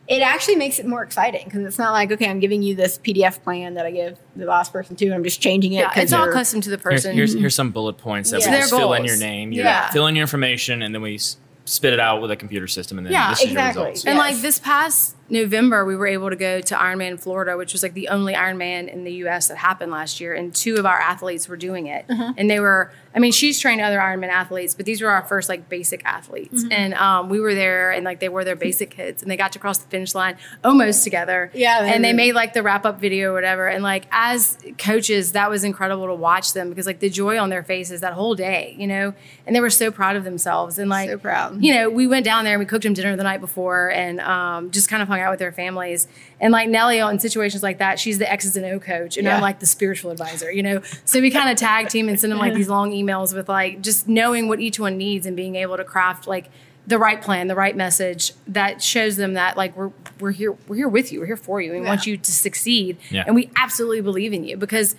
it actually makes it more exciting because it's not like okay, I'm giving you this PDF plan that I give the last person too, and I'm just changing it. yeah, 'cause it's all custom to the person. here's here's some bullet points that Yeah. we Their just fill in your name, you Yeah. fill in your information, and then we s- spit it out with a computer system, and then Yeah, this is exactly. your results. And Yes. like this past November, we were able to go to Ironman in Florida, which was like the only Ironman in the U.S. that happened last year, and two of our athletes were doing it. Uh-huh. And they were, I mean, she's trained other Ironman athletes, but these were our first like basic athletes. Mm-hmm. And um, we were there, and like they were their basic kids, and they got to cross the finish line almost together. Yeah, and they made like the wrap up video or whatever. And like as coaches, that was incredible to watch them because like the joy on their faces that whole day, you know, and they were so proud of themselves and like So proud. you know, we went down there and we cooked them dinner the night before and um, just kind of hung out with their families. And like Nely, in situations like that, she's the X's and O coach, and Yeah. I'm like the spiritual advisor, you know. So we kind of tag team and send them like these long emails with like just knowing what each one needs and being able to craft like the right plan, the right message that shows them that like we're we're here we're here with you, we're here for you, and we want you to succeed, Yeah. and we absolutely believe in you because.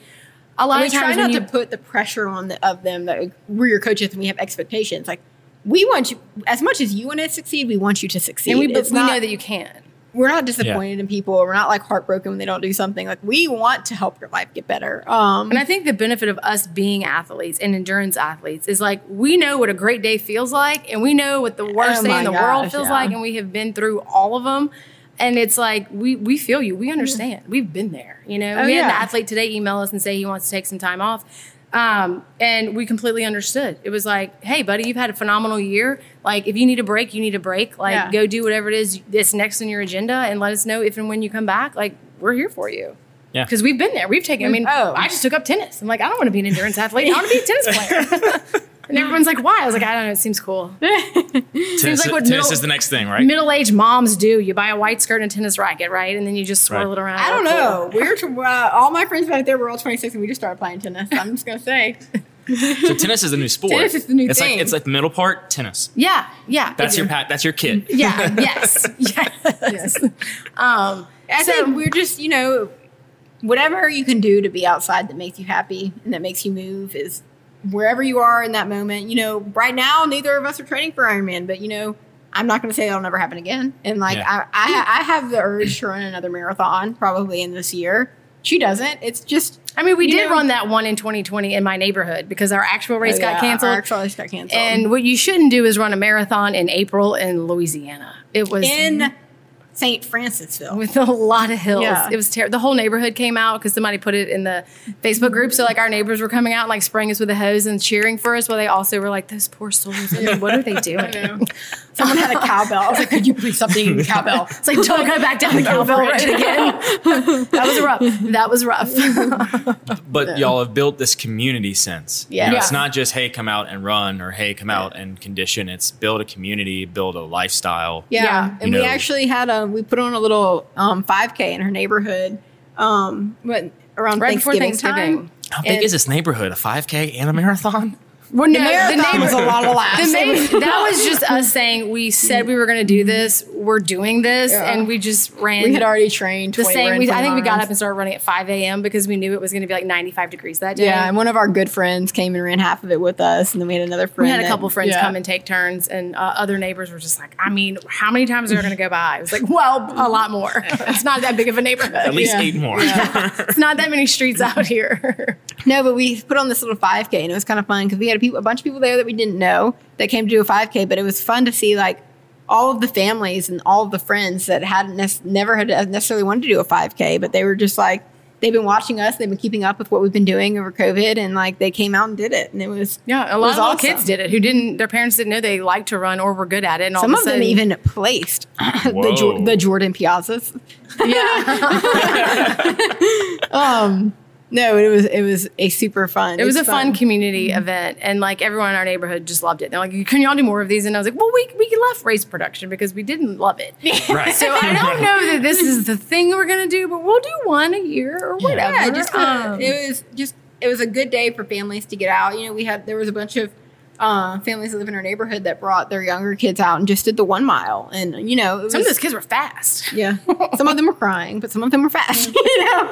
A lot we of try times not when you, to put the pressure on the, of them that we're your coaches and we have expectations. Like we want you as much as you want to succeed, we want you to succeed. and we, we not- know that you can. We're not disappointed in people. We're not like heartbroken when they don't do something. Like we want to help your life get better. Um, And I think the benefit of us being athletes and endurance athletes is like we know what a great day feels like, and we know what the worst Oh day in the world feels yeah. like, and we have been through all of them. And it's like we we feel you, we understand, we've been there. You know, Oh, we had an athlete today email us and say he wants to take some time off. Um, and we completely understood. It was like, hey, buddy, you've had a phenomenal year. Like, if you need a break, you need a break. Like, Yeah. go do whatever it is that's next on your agenda and let us know if and when you come back. Like, we're here for you. Yeah. Because we've been there. We've taken, I mean, Oh. I just took up tennis. I'm like, I don't want to be an endurance athlete. I want to be a tennis player. and everyone's like, why? I was like, I don't know. It seems cool. Tennis, like what tennis middle- is the next thing, right? Middle aged moms do. You buy a white skirt and a tennis racket, right? And then you just swirl Right. it around. I don't Cool. know. We were to, uh, all my friends back there were all 26 and we just started playing tennis. I'm just gonna say. So tennis is the new sport. Tennis is the new it's thing. Like, it's like the middle part, tennis. Yeah, yeah. That's your pat. That's your kid. Yeah, yes, yes. Um, I So- think we're just, you know, whatever you can do to be outside that makes you happy and that makes you move is wherever you are in that moment. You know, right now, neither of us are training for Ironman, but you know, I'm not going to say that'll never happen again. And like, Yeah. I, I, I have the urge to run another marathon probably in this year. She doesn't. It's just I mean, we did know- run that one in 2020 in my neighborhood because our actual race Oh, got yeah, canceled. Our actual race got canceled. and what you shouldn't do is run a marathon in April in Louisiana. It was in St. Francisville. with a lot of hills. Yeah. It was terrible. The whole neighborhood came out because somebody put it in the Facebook group. So like our neighbors were coming out and like spraying us with a hose and cheering for us. While they also were like, "Those poor souls. I mean, what are they doing?" Someone had a cowbell. I was like, could you please stop eating the cowbell? It's like don't go back down the cowbell road again. that was rough. That was rough. But y'all have built this community sense. You Yeah. It's not just, hey, come out and run or hey, come out and condition. It's build a community, build a lifestyle. Yeah, Yeah. and You we actually had a we put on a little um, 5K in her neighborhood. Um, what around Right before Thanksgiving, Thanksgiving. time. How big And is this neighborhood? A 5K and a marathon? Well, no, The marathon was a lot of laughs. The main, that was just us saying we said we were going to do this. We're doing this, Yeah. and we just ran. we had already trained. the same. We, I think we got up and started running at 5 a.m. because we knew it was going to be like 95 degrees that day. Yeah, and one of our good friends came and ran half of it with us, and then we had another friend. we had a that- couple friends yeah. come and take turns, and uh, other neighbors were just like, I mean, how many times are they going to go by? I was like, well, a lot more. It's not that big of a neighborhood. At least Yeah. eight more. It's not that many streets out here. No, but we put on this little 5K, and it was kind of fun because we had a, people, a bunch of people there that we didn't know that came to do a 5K. But it was fun to see like all of the families and all of the friends that hadn't nec- never had necessarily wanted to do a 5K, but they were just like they've been watching us, they've been keeping up with what we've been doing over COVID, and like they came out and did it, and it was Yeah, a lot of awesome. kids did it who didn't. Their parents didn't know they liked to run or were good at it. And all Some of, of a them sudden, even placed the, Whoa. Jor- the Jordan Piazzas. yeah, Um, no, it was it was a super fun. it was it's a fun community event, and like everyone in our neighborhood just loved it. They're like, "Can y'all do more of these?" And I was like, "Well, we we left race production because we didn't love it." Right. So I don't know that this is the thing we're gonna do, but we'll do one a year or whatever. Yeah, just Um, it was just it was a good day for families to get out. You know, we had there was a bunch of uh, families that live in our neighborhood that brought their younger kids out and just did the one mile, and you know, it was, some of those kids were fast. yeah, some of them were crying, but some of them were fast. you know,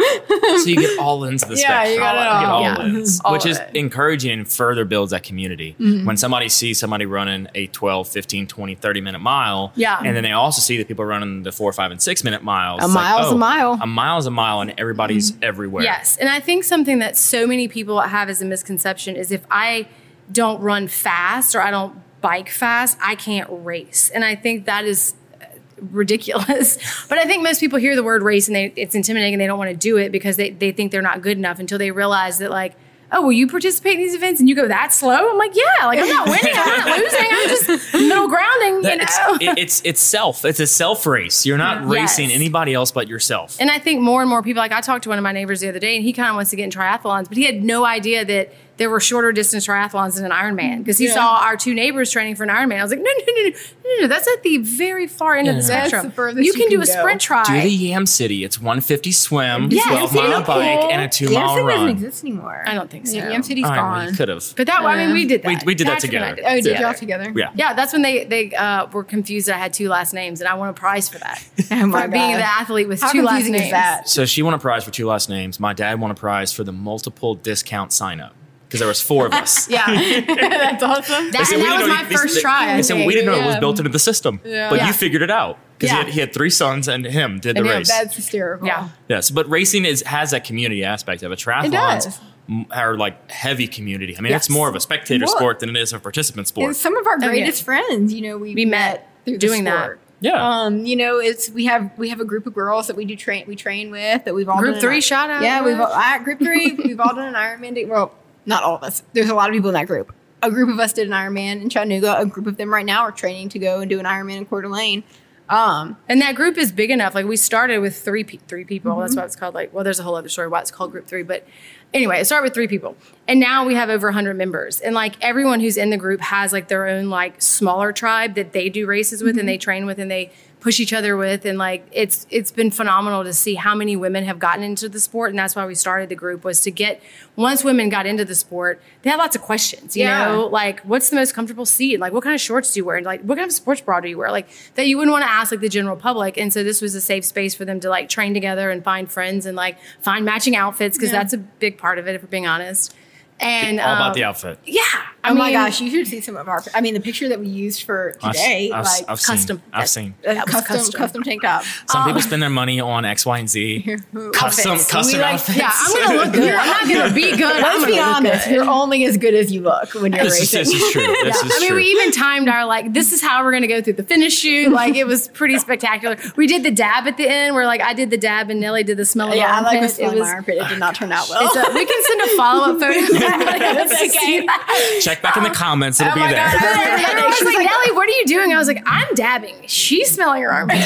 so you get all into the Yeah, spectrum. you got it You get all. all Yeah. ins, All which is it. encouraging and further builds that community. Mm-hmm. When somebody sees somebody running a 12, 15, 20, 30 minute mile, Yeah. and then they also see the people running the four, five, and six minute miles. A it's like, mile's a oh, mile. A mile is a mile, and everybody's Mm-hmm. everywhere. Yes, and I think something that so many people have as a misconception is if I don't run fast or I don't bike fast, I can't race, and I think that is uh, ridiculous. But I think most people hear the word race and they, it's intimidating and they don't want to do it because they, they think they're not good enough until they realize that like. Oh, well, you participate in these events and you go that slow? I'm like, yeah, like I'm not winning, I'm not losing, I'm just middle grounding, you know. it's, it- it's it's self. It's a self race. You're not Yes. racing anybody else but yourself. And I think more and more people, like I talked to one of my neighbors the other day, and he kind of wants to get in triathlons, but he had no idea that there were shorter distance triathlons than an Ironman because he Yeah. saw our two neighbors training for an Ironman. I was like, no, no, no, no, no, no, that's at the very far end of the spectrum. the furthest you you can do can a go. sprint try. Do the Yam City. It's 150 swim, Yes, 12 mile it bike, cool? and a two Yam mile City doesn't exist anymore. I don't think so. Yam City's I gone. could have. but that, I mean, we did that. we did that Patrick and together. did oh, that did y'all together? Yeah. Yeah, that's when they they uh, were confused that I had two last names, and I won a prize for that. Oh my for being God. the athlete with How two last names. is that? So she won a prize for two last names. My dad won a prize for the multiple discount sign up because there was four of us. Yeah, That's awesome. that, said, and that was my you- they- first they- try. I They said think. we didn't know it was built into the system, Yeah. but Yeah. you figured it out because Yeah. he, had, he had three sons and him did the And him, race. That's hysterical. Yeah. Yes, but racing is has that community aspect of it. Triathlons does. m- are like heavy community. I mean, Yes. it's more of a spectator Well- sport than it is a participant sport. And some of our Oh, yeah. greatest friends, you know, we, We met through doing the that. yeah. Um, you know, it's we have we have a group of girls that we do train we train with that we've all Group done three an- shout out. Yeah, we've all, I, group three. we've all done an Ironman. to- Well, not all of us. There's a lot of people in that group. A group of us did an Ironman in Chattanooga. A group of them right now are training to go and do an Ironman in Coeur d'Alene. Um, And that group is big enough. Like we started with three pe- three people. That's Mm-hmm. why it's called like. Well, there's a whole other story why it's called Group Three. But anyway, it started with three people, and now we have over 100 members. And like everyone who's in the group has like their own like smaller tribe that they do races with Mm-hmm. and they train with and they push each other with. And like it's it's been phenomenal to see how many women have gotten into the sport. And that's why we started the group was to get once women got into the sport, they had lots of questions. You Yeah. know, like what's the most comfortable seat? Like what kind of shorts do you wear? Like what kind of sports bra do you wear? Like that you wouldn't want to ask like the general public. And so this was a safe space for them to like train together and find friends and like find matching outfits because Yeah. that's a big part of it if we're being honest. And All about um, the outfit. Yeah. I oh my mean, gosh, you should see some of our. I mean, the picture that we used for today, I've, like I've custom. Seen, I've seen. a that was custom, custom. custom tank top. Some Um, people spend their money on X, Y, and Z. Custom, Outfits. custom We like- outfits. Yeah, I'm gonna look good. I'm not gonna be good. I'm Let's gonna be look honest, good. you're only as good as you look when you're This is, racing. this is true. This Yeah. is I mean, true. we even timed our like, this is how we're gonna go through the finish chute. Like, it was pretty spectacular. We did the dab at the end, where like I did the dab and Nely did the smell of yeah, I armpit. like the It smell of my armpit. It did not turn out well. We can send a follow up photo. if anybody wants to Okay. see that. Check back in the comments. It'll Oh be my there. God. And everyone was She's like, like- Nely, what are you doing? I was like, I'm dabbing. She's smelling her armpit.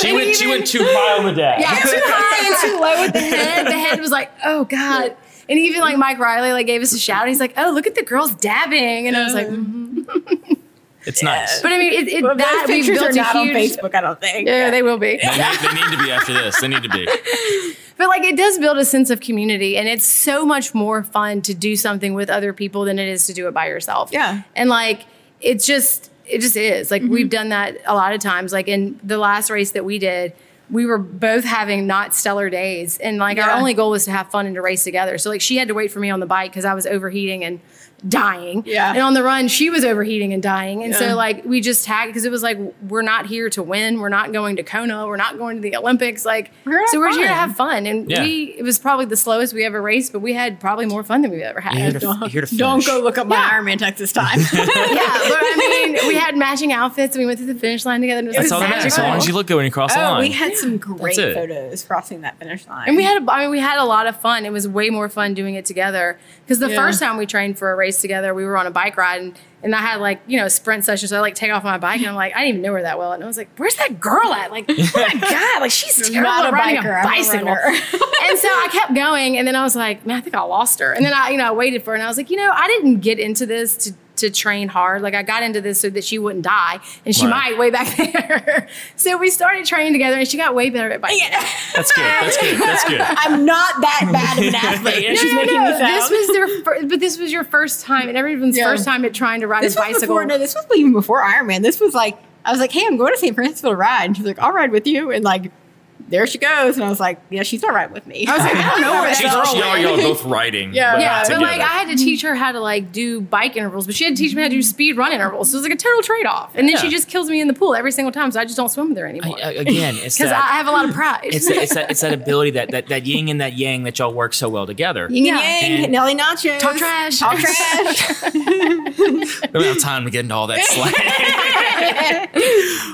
She went. She went too high on the dab. Yeah, too high and too low with the head. The head was like, oh god. And even like Mike Riley like gave us a shout. He's like, oh look at the girls dabbing, and I was like, mhm. It's nice. but I mean, it, it, Well, that those we pictures built are a not on. Facebook. I don't think. Yeah, they will be. They need, they need to be after this. They need to be. But like it does build a sense of community and it's so much more fun to do something with other people than it is to do it by yourself. Yeah. And like it's just it just is. Like we've mm-hmm. done that a lot of times. Like in the last race that we did, we were both having not stellar days. And like our only goal was to have fun and to race together. So like she had to wait for me on the bike because I was overheating and dying. Yeah. And on the run, she was overheating and dying. And Yeah. so like we just tagged because it was like we're not here to win. We're not going to Kona. We're not going to the Olympics. Like We're so we're here to have fun. And Yeah. we it was probably the slowest we ever raced, but we had probably more fun than we've ever had. Here to, Don't, here to don't go look up my Yeah. Ironman Texas time. yeah, but I mean, we had matching outfits and we went through the finish line together. And it was That's all that matters. As magical. long as you look good when you cross the oh, line. we had some great photos crossing that finish line. And we had, a, I mean, we had a lot of fun. It was way more fun doing it together. Because the Yeah. first time we trained for a race together, we were on a bike ride, and, and I had like you know sprint sessions. So I like take off my bike, and I'm like, I didn't even know her that well, and I was like, Where's that girl at? Like, oh my god, like she's terrible not a riding biker, a bicycle. runner. and so I kept going, and then I was like, man, I think I lost her. And then I, you know, I waited for her, and I was like, you know, I didn't get into this to to train hard. Like I got into this so that she wouldn't die, and she Right. might way back there. so we started training together, and she got way better at biking. That's good. That's good. That's good. I'm not that bad of an athlete. No, she's no, making no. me sound. This was their, fir- but this was your first time, and everyone's Yeah. first time at trying to ride this a was bicycle. before. No, this was even before Ironman. This was like I was like, "Hey, I'm going to St. Francisville to ride," and she's like, "I'll ride with you." And like, there she goes, and I was like, "Yeah, she's not riding with me." I was like, I don't know where She's, girl y'all, y'all both riding. Yeah. but Yeah, but together. like I had to teach her how to like do bike intervals, but she had to teach me how to do speed run intervals. So it was like a total trade off. And then she just kills me in the pool every single time, so I just don't swim with her anymore. I- I- again, it's Because. I have a lot of pride. it's, that, it's that it's that ability that, that that yin and that yang that y'all work so well together. Yin Yeah. and yang, And- Nely Nachos, Talk trash. talk trash. We don't have time to get into all that slang.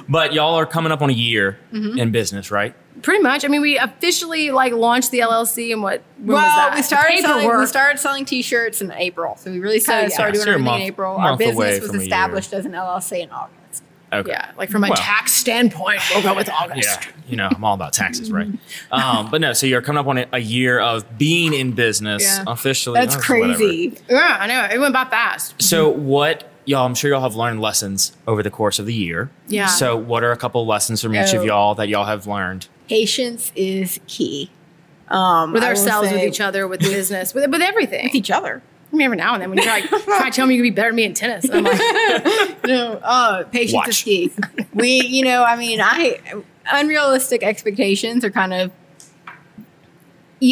but y'all are coming up on a year Mm-hmm. in business, right? Pretty much. I mean, we officially like launched the LLC and what? When was well, that? we started selling, we started selling T-shirts in April, so we really Oh, started, yeah. started doing you're a everything in April. Our business was from a year. established as an LLC in August. Okay. Yeah, like from a Well, tax standpoint, we'll go with August. Yeah, you know, I'm all about taxes, right? Um, but no, so you're coming up on a, a year of being in business Yeah. officially. That's Oh, whatever. crazy. Yeah, I know. It went by fast. So what y'all? I'm sure y'all have learned lessons over the course of the year. Yeah. So what are a couple lessons from each Oh. of y'all that y'all have learned? Patience is key. Um, With I will ourselves, with each other, with business, with, with everything. with each other. I mean, every now and then when you try, try to tell me you can be better than me in tennis, I'm like, No, uh, patience Watch. is key. we, you know, I mean, I unrealistic expectations are kind of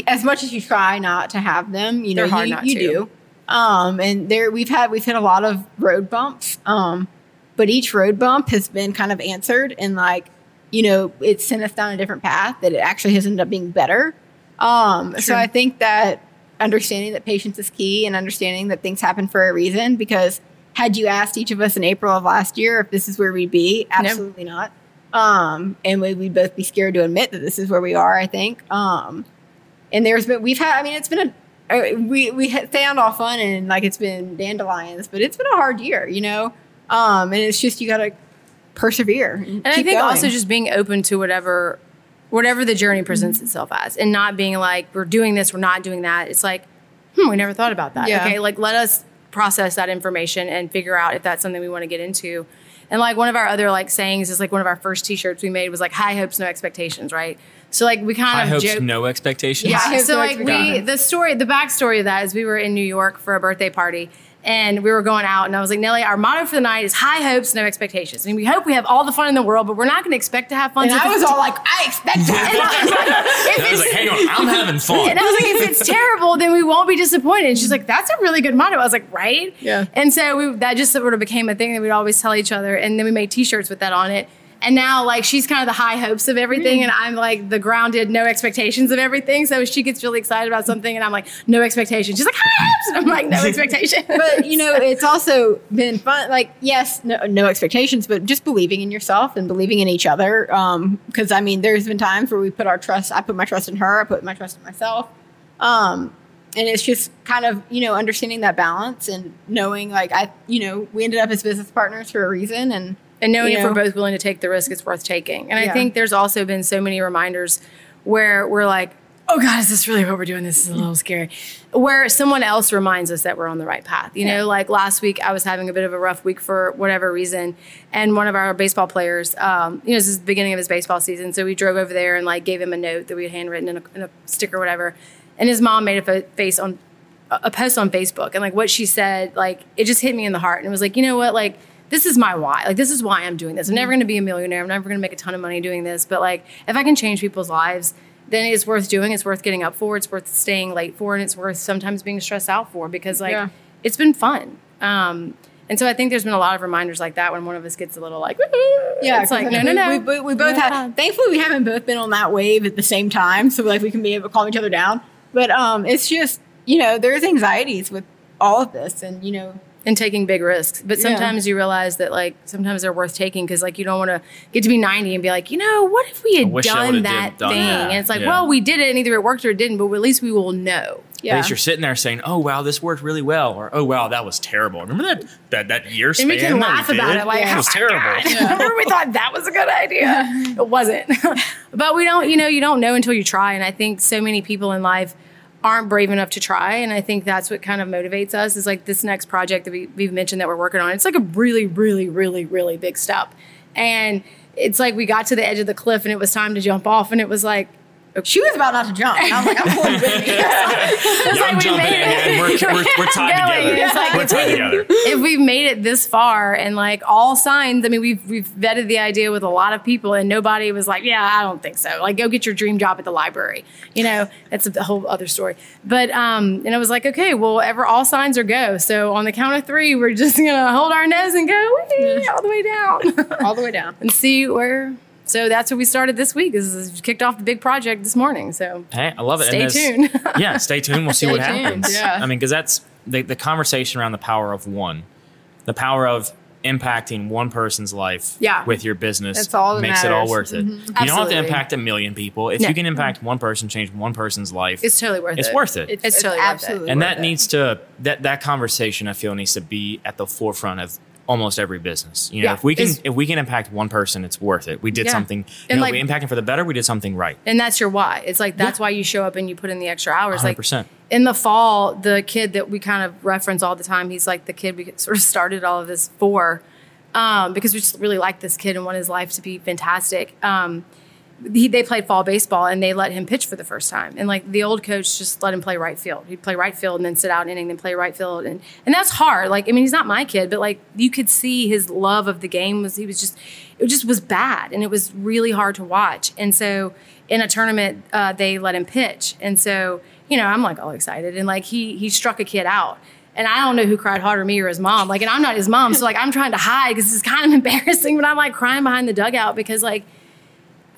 as much as you try not to have them. You know, They're hard you, not you to. do. Um, and there we've had we've hit a lot of road bumps. Um, but each road bump has been kind of answered and like, you know, it sent us down a different path that it actually has ended up being better. Um, so I think that understanding that patience is key and understanding that things happen for a reason because had you asked each of us in April of last year if this is where we'd be, absolutely not. Um, and we, we'd both be scared to admit that this is where we are, I think. Um, and there's been, we've had, I mean, it's been a, uh, we we sound all fun and like it's been dandelions, but it's been a hard year, you know. Um, and it's just you gotta persevere. And, And I think going. also just being open to whatever whatever the journey presents itself as and not being like we're doing this, we're not doing that. It's like, hmm, we never thought about that. Yeah. Okay, like let us process that information and figure out if that's something we want to get into. And like one of our other like sayings is like one of our first t-shirts we made was like high hopes, no expectations, right? So like we kind High of hopes, joke no expectations. Yeah. Yeah. So no like we the story the backstory of that is we were in New York for a birthday party and we were going out and I was like, Nely, our motto for the night is high hopes, no expectations. I mean, we hope we have all the fun in the world, but we're not going to expect to have fun. and I was it's- all like, I expect that. if I was it's- like, hang on, I'm having fun. and I was like, if it's terrible, then we won't be disappointed. And she's like, that's a really good motto. I was like, right? Yeah. And so we, that just sort of became a thing that we'd always tell each other. And then we made T-shirts with that on it. And now, like, she's kind of the high hopes of everything, and I'm like the grounded, no expectations of everything. So she gets really excited about something, and I'm like, no expectations. She's like, high hopes, and I'm like, no expectations. but you know, it's also been fun. Like, yes, no, no expectations, but just believing in yourself and believing in each other. Because I mean, there's been times where we put our trust. I put my trust in her. I put my trust in myself. Um, and it's just kind of you know understanding that balance and knowing like I you know we ended up as business partners for a reason and and knowing you if we're both willing to take the risk, it's worth taking. And I think there's also been so many reminders where we're like, oh God, is this really what we're doing? This is a little scary. Where someone else reminds us that we're on the right path. You know, like last week, I was having a bit of a rough week for whatever reason. And one of our baseball players, um, you know, this is the beginning of his baseball season. So we drove over there and like gave him a note that we had handwritten in a, in a sticker or whatever. And his mom made a fa- face on a post on Facebook and like what she said, like it just hit me in the heart. And it was like, you know what, like this is my why. Like this is why I'm doing this. I'm never going to be a millionaire. I'm never going to make a ton of money doing this. But like if I can change people's lives, then it's worth doing. It's worth getting up for. It's worth staying late for, and it's worth sometimes being stressed out for because like Yeah. it's been fun. Um, and so I think there's been a lot of reminders like that when one of us gets a little like, Yeah, it's like no, no, no. We, we, we both No, have. Thankfully, we haven't both been on that wave at the same time, so like we can be able to calm each other down. But um, it's just you know there's anxieties with all of this, and you know and taking big risks. But Yeah. sometimes you realize that like sometimes they're worth taking because like you don't want to get to be 90 and be like, you know, what if we had done that did- done thing? that. And it's like, Yeah. well, we did it and either it worked or it didn't, but at least we will know. yeah. At least you're sitting there saying, "Oh wow, this worked really well," or "Oh wow, that was terrible." Remember that that that year span And we can laugh we about it like, it was "Oh terrible. God." Remember we thought that was a good idea. it wasn't. but we don't, you know, you don't know until you try. And I think so many people in life aren't brave enough to try. And I think that's what kind of motivates us is like this next project that we, we've mentioned that we're working on. It's like a really, really, really, really big step. And it's like we got to the edge of the cliff and it was time to jump off. And it was like, She was about not to jump. And I was like, I'm pulling with me. it's Yeah, I'm we jumping made in, it. and we're, we're, we're tied together. It's like we're it's- tied together. if we've made it this far and like all signs, I mean, we've we've vetted the idea with a lot of people and nobody was like, yeah, I don't think so. Like, go get your dream job at the library. You know, that's a whole other story. But um, and I was like, okay, well, ever all signs are go. So on the count of three, we're just gonna hold our nose and go all the way down all the way down. and see where. So that's what we started this week. Is, is kicked off the big project this morning. So Hey, I love it. Stay And tuned. yeah, stay tuned. We'll see what tuned, happens. yeah. I mean, because that's the, the conversation around the power of one, the power of impacting one person's life Yeah. with your business That's all that makes it all worth it. Mm-hmm. You don't have to impact a million people. If No. you can impact one person, change one person's life, it's totally worth it's it. It's worth it. It's totally worth it. and worth that it. needs to that that conversation I feel needs to be at the forefront of almost every business. You know, Yeah. if we can if we can impact one person, it's worth it. We did Yeah. something. You And know, like- we impacted for the better. We did something right. and that's your why. It's like that's why you show up and you put in the extra hours. Like 100%. in the fall, the kid that we kind of reference all the time, he's like the kid we sort of started all of this for, um, because we just really liked this kid and want his life to be fantastic. Um, he, they played fall baseball and they let him pitch for the first time. And like the old coach just let him play right field. He'd play right field and then sit out an inning, then play right field. And, and that's hard. Like, I mean, he's not my kid, but like you could see his love of the game was, he was just, it just was bad. And it was really hard to watch. And so in a tournament, uh, they let him pitch. And so, you know, I'm like all excited. And like he, he struck a kid out. And I don't know who cried harder, me or his mom. Like, and I'm not his mom. So like I'm trying to hide because it's kind of embarrassing, but I'm like crying behind the dugout because like,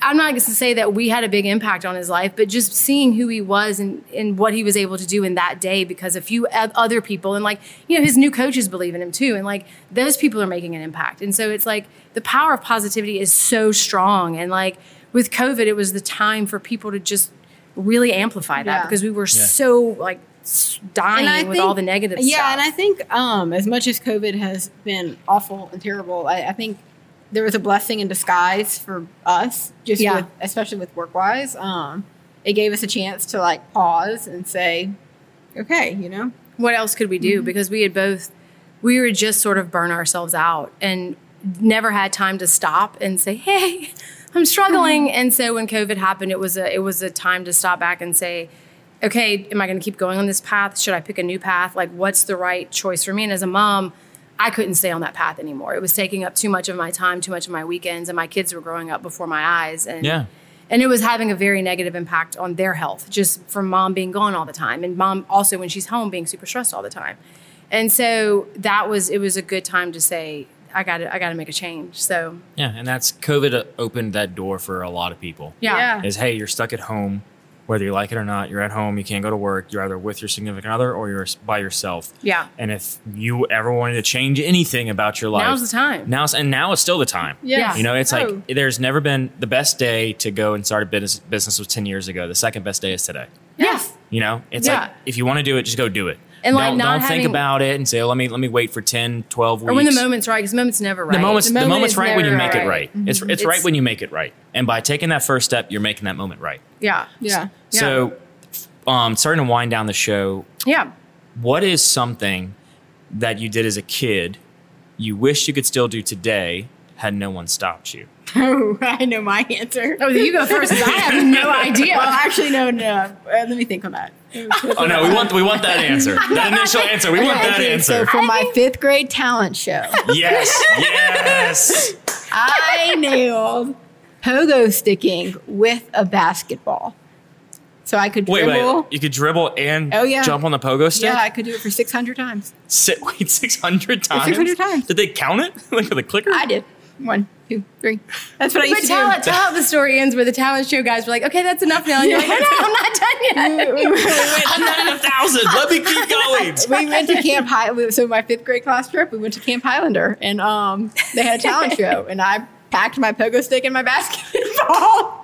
I'm not going to say that we had a big impact on his life, but just seeing who he was and, and what he was able to do in that day because a few other people and like, you know, his new coaches believe in him too. And like those people are making an impact. And so it's like the power of positivity is so strong. And like with COVID, it was the time for people to just really amplify that Yeah. because we were so like s- dying And with think- all the negative stuff. yeah, stuff. and I think um, as much as COVID has been awful and terrible, I, I think there was a blessing in disguise for us, just Yeah. with, especially with work wise. Um, it gave us a chance to like pause and say, okay, you know, what else could we do? Mm-hmm. Because we had both, we were just sort of burn ourselves out and never had time to stop and say, "Hey, I'm struggling." Mm-hmm. And so when COVID happened, it was a it was a time to stop back and say, "Okay, am I going to keep going on this path? Should I pick a new path? Like, what's the right choice for me?" And as a mom. I couldn't stay on that path anymore. It was taking up too much of my time, too much of my weekends, and my kids were growing up before my eyes. And Yeah. and it was having a very negative impact on their health just from mom being gone all the time and mom also when she's home being super stressed all the time and so that was it was a good time to say i gotta i gotta make a change so Yeah, and that's COVID opened that door for a lot of people. yeah, Yeah. Is hey, you're stuck at home, whether you like it or not. You're at home. You can't go to work. You're either with your significant other or you're by yourself. Yeah. And if you ever wanted to change anything about your life, Now's the time. Now's and now is still the time. Yeah. You know, it's Oh. like there's never been the best day to go and start a business. Business was ten years ago. The second best day is today. yes. You know, it's Yeah. like if you want to do it, just go do it. And, like, don't, not don't think about it and say, oh, let me let me wait for 10, 12 weeks. or when the moment's right because the moment's never right the moment's The the, moment's right when you never make it right. right. It's it's, It's- right when you make it right. And by taking that first step, you're making that moment right. yeah Yeah. So, um, starting to wind down the show, yeah what is something that you did as a kid you wish you could still do today had no one stopped you? Oh, I know my answer. oh you go first. i have no idea Well, actually, no, no. Uh, let me think on that. Oh no, we want we want that answer. That initial answer. We want that Okay, answer. So for my fifth grade talent show, yes, yes. I nailed pogo sticking with a basketball. So I could dribble. wait. You could dribble and Oh, yeah. jump on the pogo stick. Yeah, I could do it for 600 times. Si- wait, six hundred times. 600 times. Did they count it? like with a clicker? I did. One, two, three. That's what I but used tell, to tell how the story ends where the talent show guys were like okay that's enough now and you're like no, no, i'm not done yet I'm not in a thousand. Let me keep going. We went to Camp High. So my fifth grade class trip, we went to Camp Highlander, and um, they had a talent show, and I packed my pogo stick and my basketball.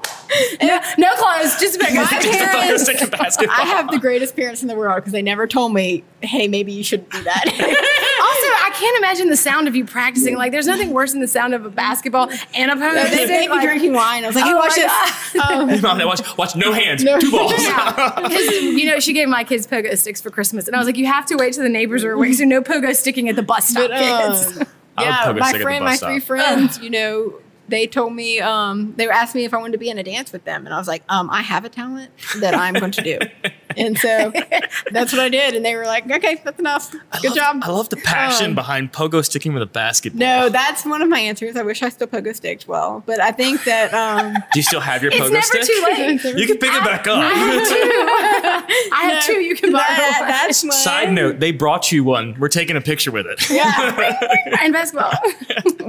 No, no clothes just a bit My Just parents- stick. I have the greatest parents in the world because they never told me, "Hey, maybe you shouldn't do that." Also, I can't imagine the sound of you practicing. Like, there's nothing worse than the sound of a basketball and a pogo they stick. me like- drinking wine. I was like, "Hey, Oh watch my this." Um, Mom, watch, watch, no hands, No. two balls. Yeah, you know she gave my kids pogo sticks for Christmas, and I was like, you have to wait till the neighbors are awake, so no pogo sticking at the bus stop, but um, I yeah, my stick at the friend, my stop. three friends, you know, they told me um, they asking me if I wanted to be in a dance with them, and I was like, um, I have a talent that I'm going to do, and so that's what I did, and they were like, okay, that's enough, good job. I love the passion Um, behind pogo sticking with a basketball. No, that's one of my answers. I wish I still pogo sticked well, but I think that um, Do you still have your It's pogo never stick? too late. You can pick it back up. I have two. You can borrow that, one. that's one. Side note, they brought you one. We're taking a picture with it. Yeah. and basketball.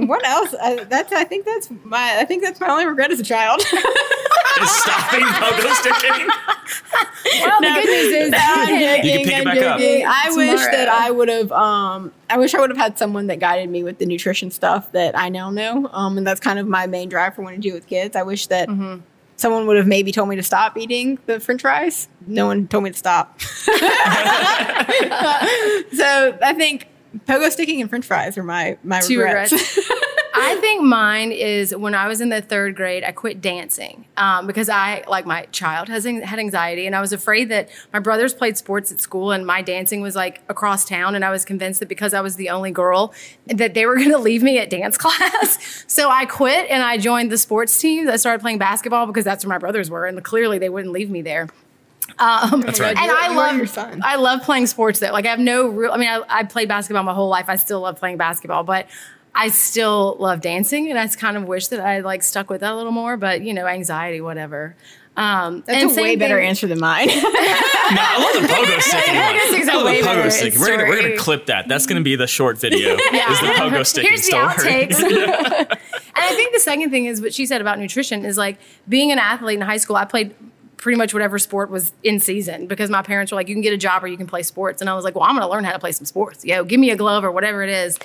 what else? I, that's I think that's my I think that's my only regret as a child. Is stopping pogo sticking. Well, the good news is I'm joking, You can pick it I'm joking. I Tomorrow. wish that I would have. Um, I wish I would have had someone that guided me with the nutrition stuff that I now know. Um, and that's kind of my main drive for wanting to do with kids. I wish that Mm-hmm. someone would have maybe told me to stop eating the French fries. No one told me to stop. so I think pogo sticking and French fries are my my Two regrets. regrets. I think mine is when I was in the third grade, I quit dancing um, because I, like my child, has had anxiety, and I was afraid that my brothers played sports at school, and my dancing was like across town, and I was convinced that because I was the only girl, that they were going to leave me at dance class. so I quit and I joined the sports teams. I started playing basketball because that's where my brothers were, and clearly they wouldn't leave me there. Um, That's right. And You- I you love your son. I love playing sports though. Like I have no real. I mean, I, I played basketball my whole life. I still love playing basketball, but I still love dancing, and I kind of wish that I like stuck with that a little more. But you know, anxiety, whatever. Um, That's a same way better thing- answer than mine. No, I love the pogo stick. one. Pogo sticks I are love way the better pogo sticking. We're gonna, we're gonna clip that. That's gonna be the short video. Is the pogo stick Here's the story? outtakes. and I think the second thing is what she said about nutrition is like being an athlete in high school. I played pretty much whatever sport was in season because my parents were like, you can get a job or you can play sports. And I was like, well, I'm going to learn how to play some sports. Yo, give me a glove or whatever it is.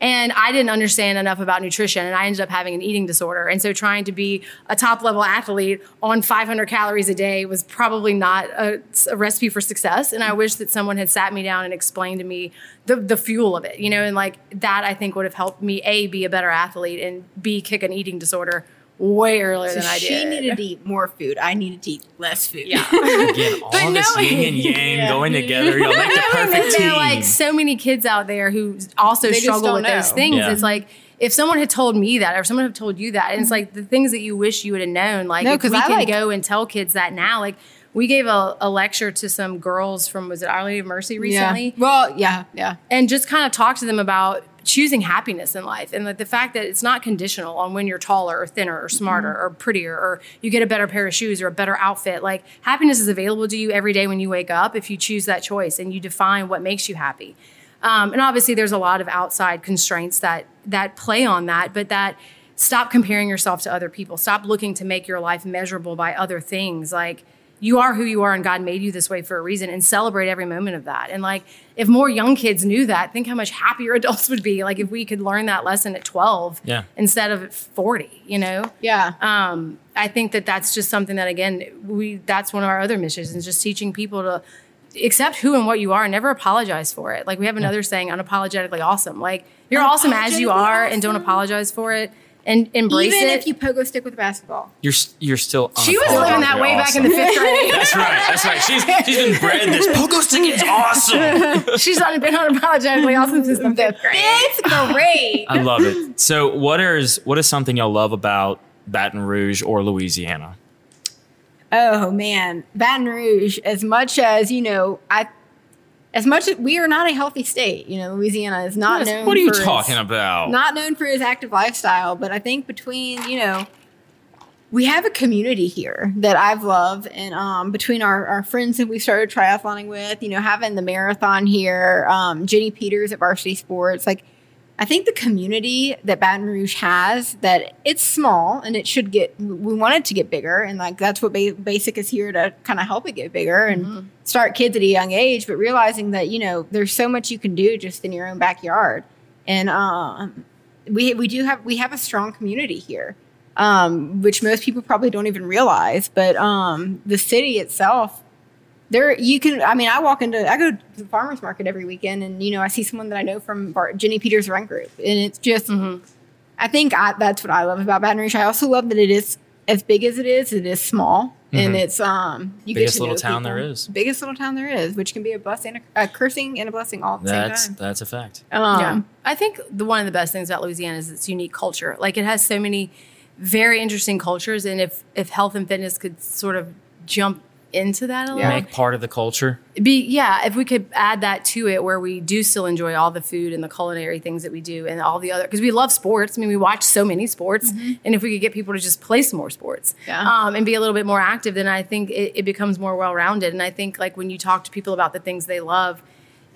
And I didn't understand enough about nutrition and I ended up having an eating disorder. And so trying to be a top level athlete on 500 calories a day was probably not a, a, recipe for success. And I wish that someone had sat me down and explained to me the, the fuel of it, you know, and like that I think would have helped me A, be a better athlete and B, kick an eating disorder way earlier so than I did. She needed to eat more food. I needed to eat less food. Yeah. Again, all But this no- yin and yang Yeah. going together. You'll make the perfect that there team. are like so many kids out there who also They struggle don't with those things. Yeah. It's like if someone had told me that, or someone had told you that, and it's like the things that you wish you would have known. Like No, if 'cause we I can like- go and tell kids that now, like. We gave a, a lecture to some girls from was it Our Lady of Mercy recently, Yeah. Well, yeah, yeah. and just kind of talk to them about choosing happiness in life and like the fact that it's not conditional on when you're taller or thinner or smarter or prettier or you get a better pair of shoes or a better outfit like happiness is available to you every day when you wake up if you choose that choice and you define what makes you happy. Um, and obviously there's a lot of outside constraints that that play on that but that stop comparing yourself to other people. Stop looking to make your life measurable by other things. Like you are who you are and God made you this way for a reason and celebrate every moment of that. And like if more young kids knew that, think how much happier adults would be. Like if we could learn that lesson at 12 Yeah. instead of at 40, you know? Yeah. Um, I think that that's just something that again, we that's one of our other missions is just teaching people to accept who and what you are and never apologize for it. Like we have another saying, unapologetically awesome. Like you're awesome as you Unapologetically are and don't apologize for it and embrace Even it. if you pogo stick with basketball. you're you're still. she was living that unapologetically way back in the fifth grade. That's right. That's right. She's she's been bred this pogo stick is awesome. She's not been unapologetically awesome since the fifth grade. It's great. I love it. So what is what is something y'all love about Baton Rouge or Louisiana? Oh man, Baton Rouge. As much as you know, I. As much as we are not a healthy state, you know, Louisiana is not known. What are you its- talking about? Not known for his active lifestyle, but I think between you know, we have a community here that I've loved, and um, between our, our friends that we started triathloning with, you know, having the marathon here, um, Jenny Peters at Varsity Sports, like I think the community that Baton Rouge has that it's small and it should get we want it to get bigger and like that's what ba- basic is here to kind of help it get bigger and start kids at a young age but realizing that you know there's so much you can do just in your own backyard. And um we we do have we have a strong community here um which most people probably don't even realize but um the city itself there you can i mean i walk into i go to the farmers market every weekend and you know i see someone that i know from Bar- jenny peters run group and it's just i think I, that's what i love about baton rouge i also love that it is as big as it is it is small and it's um you Biggest get to little know town people. there is. biggest little town there is which can be a blessing a, a cursing and a blessing all at the That's same that's a fact. um, yeah. I think the one of the best things about Louisiana is its unique culture. Like it has so many very interesting cultures, and if if health and fitness could sort of jump into that a little, Make part of the culture. be yeah if we could add that to it where we do still enjoy all the food and the culinary things that we do and all the other because we love sports. I mean we watch so many sports and if we could get people to just play some more sports Yeah. um, and be a little bit more active then i think it, it becomes more well-rounded. And i think like when you talk to people about the things they love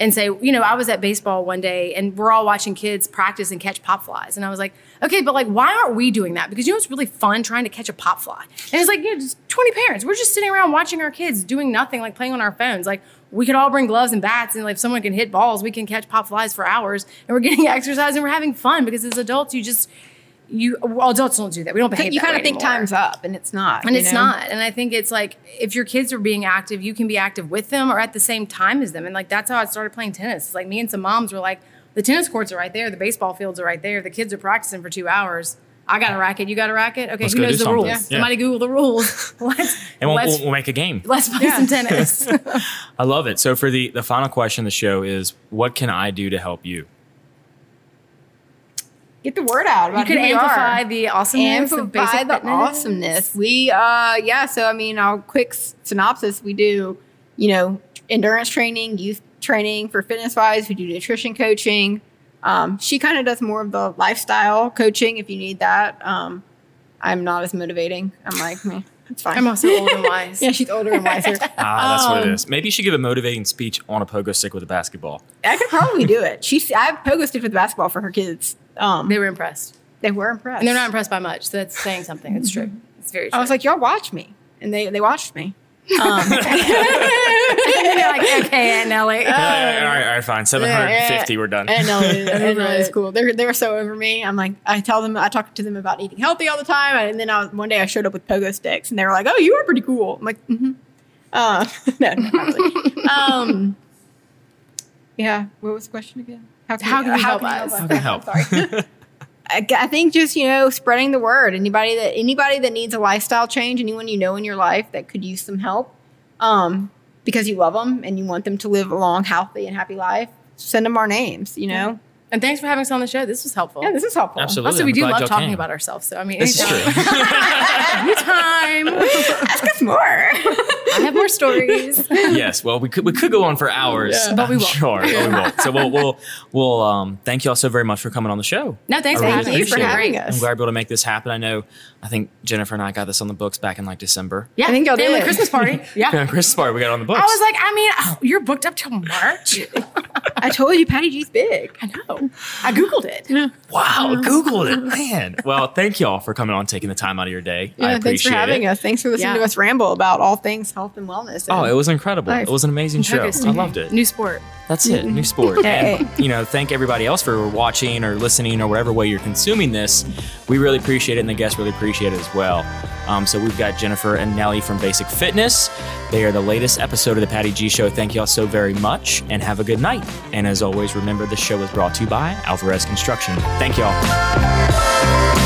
and say, you know, I was at baseball one day and we're all watching kids practice and catch pop flies. And I was like, okay, but like, why aren't we doing that? Because you know, it's really fun trying to catch a pop fly. And it's like, you know, just 20 parents. We're just sitting around watching our kids doing nothing, like playing on our phones. Like, we could all bring gloves and bats and like if someone can hit balls, we can catch pop flies for hours and we're getting exercise and we're having fun because as adults, you just, you, well, adults don't do that. We don't behave you kind of think anymore time's up and it's not and it's know? not and i think it's like if your kids are being active you can be active with them or at the same time as them and like that's how i started playing tennis It's like me and some moms were like the tennis courts are right there the baseball fields are right there the kids are practicing for two hours i got a racket you got a racket okay Let's who knows the something. rules Yeah. somebody google the rules let's And we'll, let's, we'll, we'll make a game. let's play Yeah. some tennis I love it. So for the the final question of the show is, what can I do to help you? Get the word out about you can who we amplify are. the awesomeness of amplify basic the fitness. awesomeness. We, uh, yeah. So I mean, I'll quick synopsis. We do, you know, endurance training, youth training for fitness wise. We do nutrition coaching. Um, she kind of does more of the lifestyle coaching if you need that. Um, I'm not as motivating. I'm like, meh, it's fine. i'm also old and wise yeah, she's older and wiser. Ah, that's what it Um. Maybe she give a motivating speech on a pogo stick with a basketball. I could probably do it. She's I've pogo stick with basketball for her kids. Um, they were impressed they were impressed, and they're not impressed by much so that's saying something it's true it's very true I was like, y'all watch me, and they they watched me. Um, and then you're like, okay, Aunt Nely. all, right, all right, all right, fine. 750, yeah. we're done. and no, and no, it's cool. They're they're so over me. I'm like, I tell them, I talk to them about eating healthy all the time, and then I, one day I showed up with pogo sticks, and they were like, "Oh, you are pretty cool." I'm like, mm-hmm. uh, no, not really. um, yeah. What was the question again? How can you help us? How can I help? I'm sorry. I, I think just you know spreading the word. Anybody that anybody that needs a lifestyle change, anyone you know in your life that could use some help, um, because you love them and you want them to live a long, healthy, and happy life, send them our names. You know. And thanks for having us on the show. This was helpful. Yeah, this is helpful. Absolutely. Also, we I'm do glad love talking came. about ourselves. So I mean, This is true. anytime. Ask us more. I have more stories. yes. Well, we could we could go on for hours, Yeah. But we won't. Sure, but we won't. So we'll we'll we'll um, thank you all so very much for coming on the show. No, thanks I for really having us. for appreciate it. having us. I'm glad we're able to make this happen. I know. I think Jennifer and I got this on the books back in like December. Yeah, I think y'all family did. Christmas party. Yeah. Yeah, Christmas party. We got it on the books. I was like, I mean, oh, you're booked up till March. I told you, Patty G's big. I know. I googled it. wow, Googled it, man. Well, thank y'all for coming on, taking the time out of your day. I Yeah, appreciate thanks for having it. us. Thanks for listening Yeah. to us ramble about all things health and wellness. Oh, it was incredible. Nice. It was an amazing show. I loved it. New sport. That's it. New sport. And, you know, thank everybody else for watching or listening or whatever way you're consuming this. We really appreciate it, and the guests really appreciate it as well. Um, so we've got Jennifer and Nely from Basic Fitness. They are the latest episode of the Patty G Show. Thank you all so very much, and have a good night. And as always, remember the show is brought to you by Alvarez Construction. Thank you all.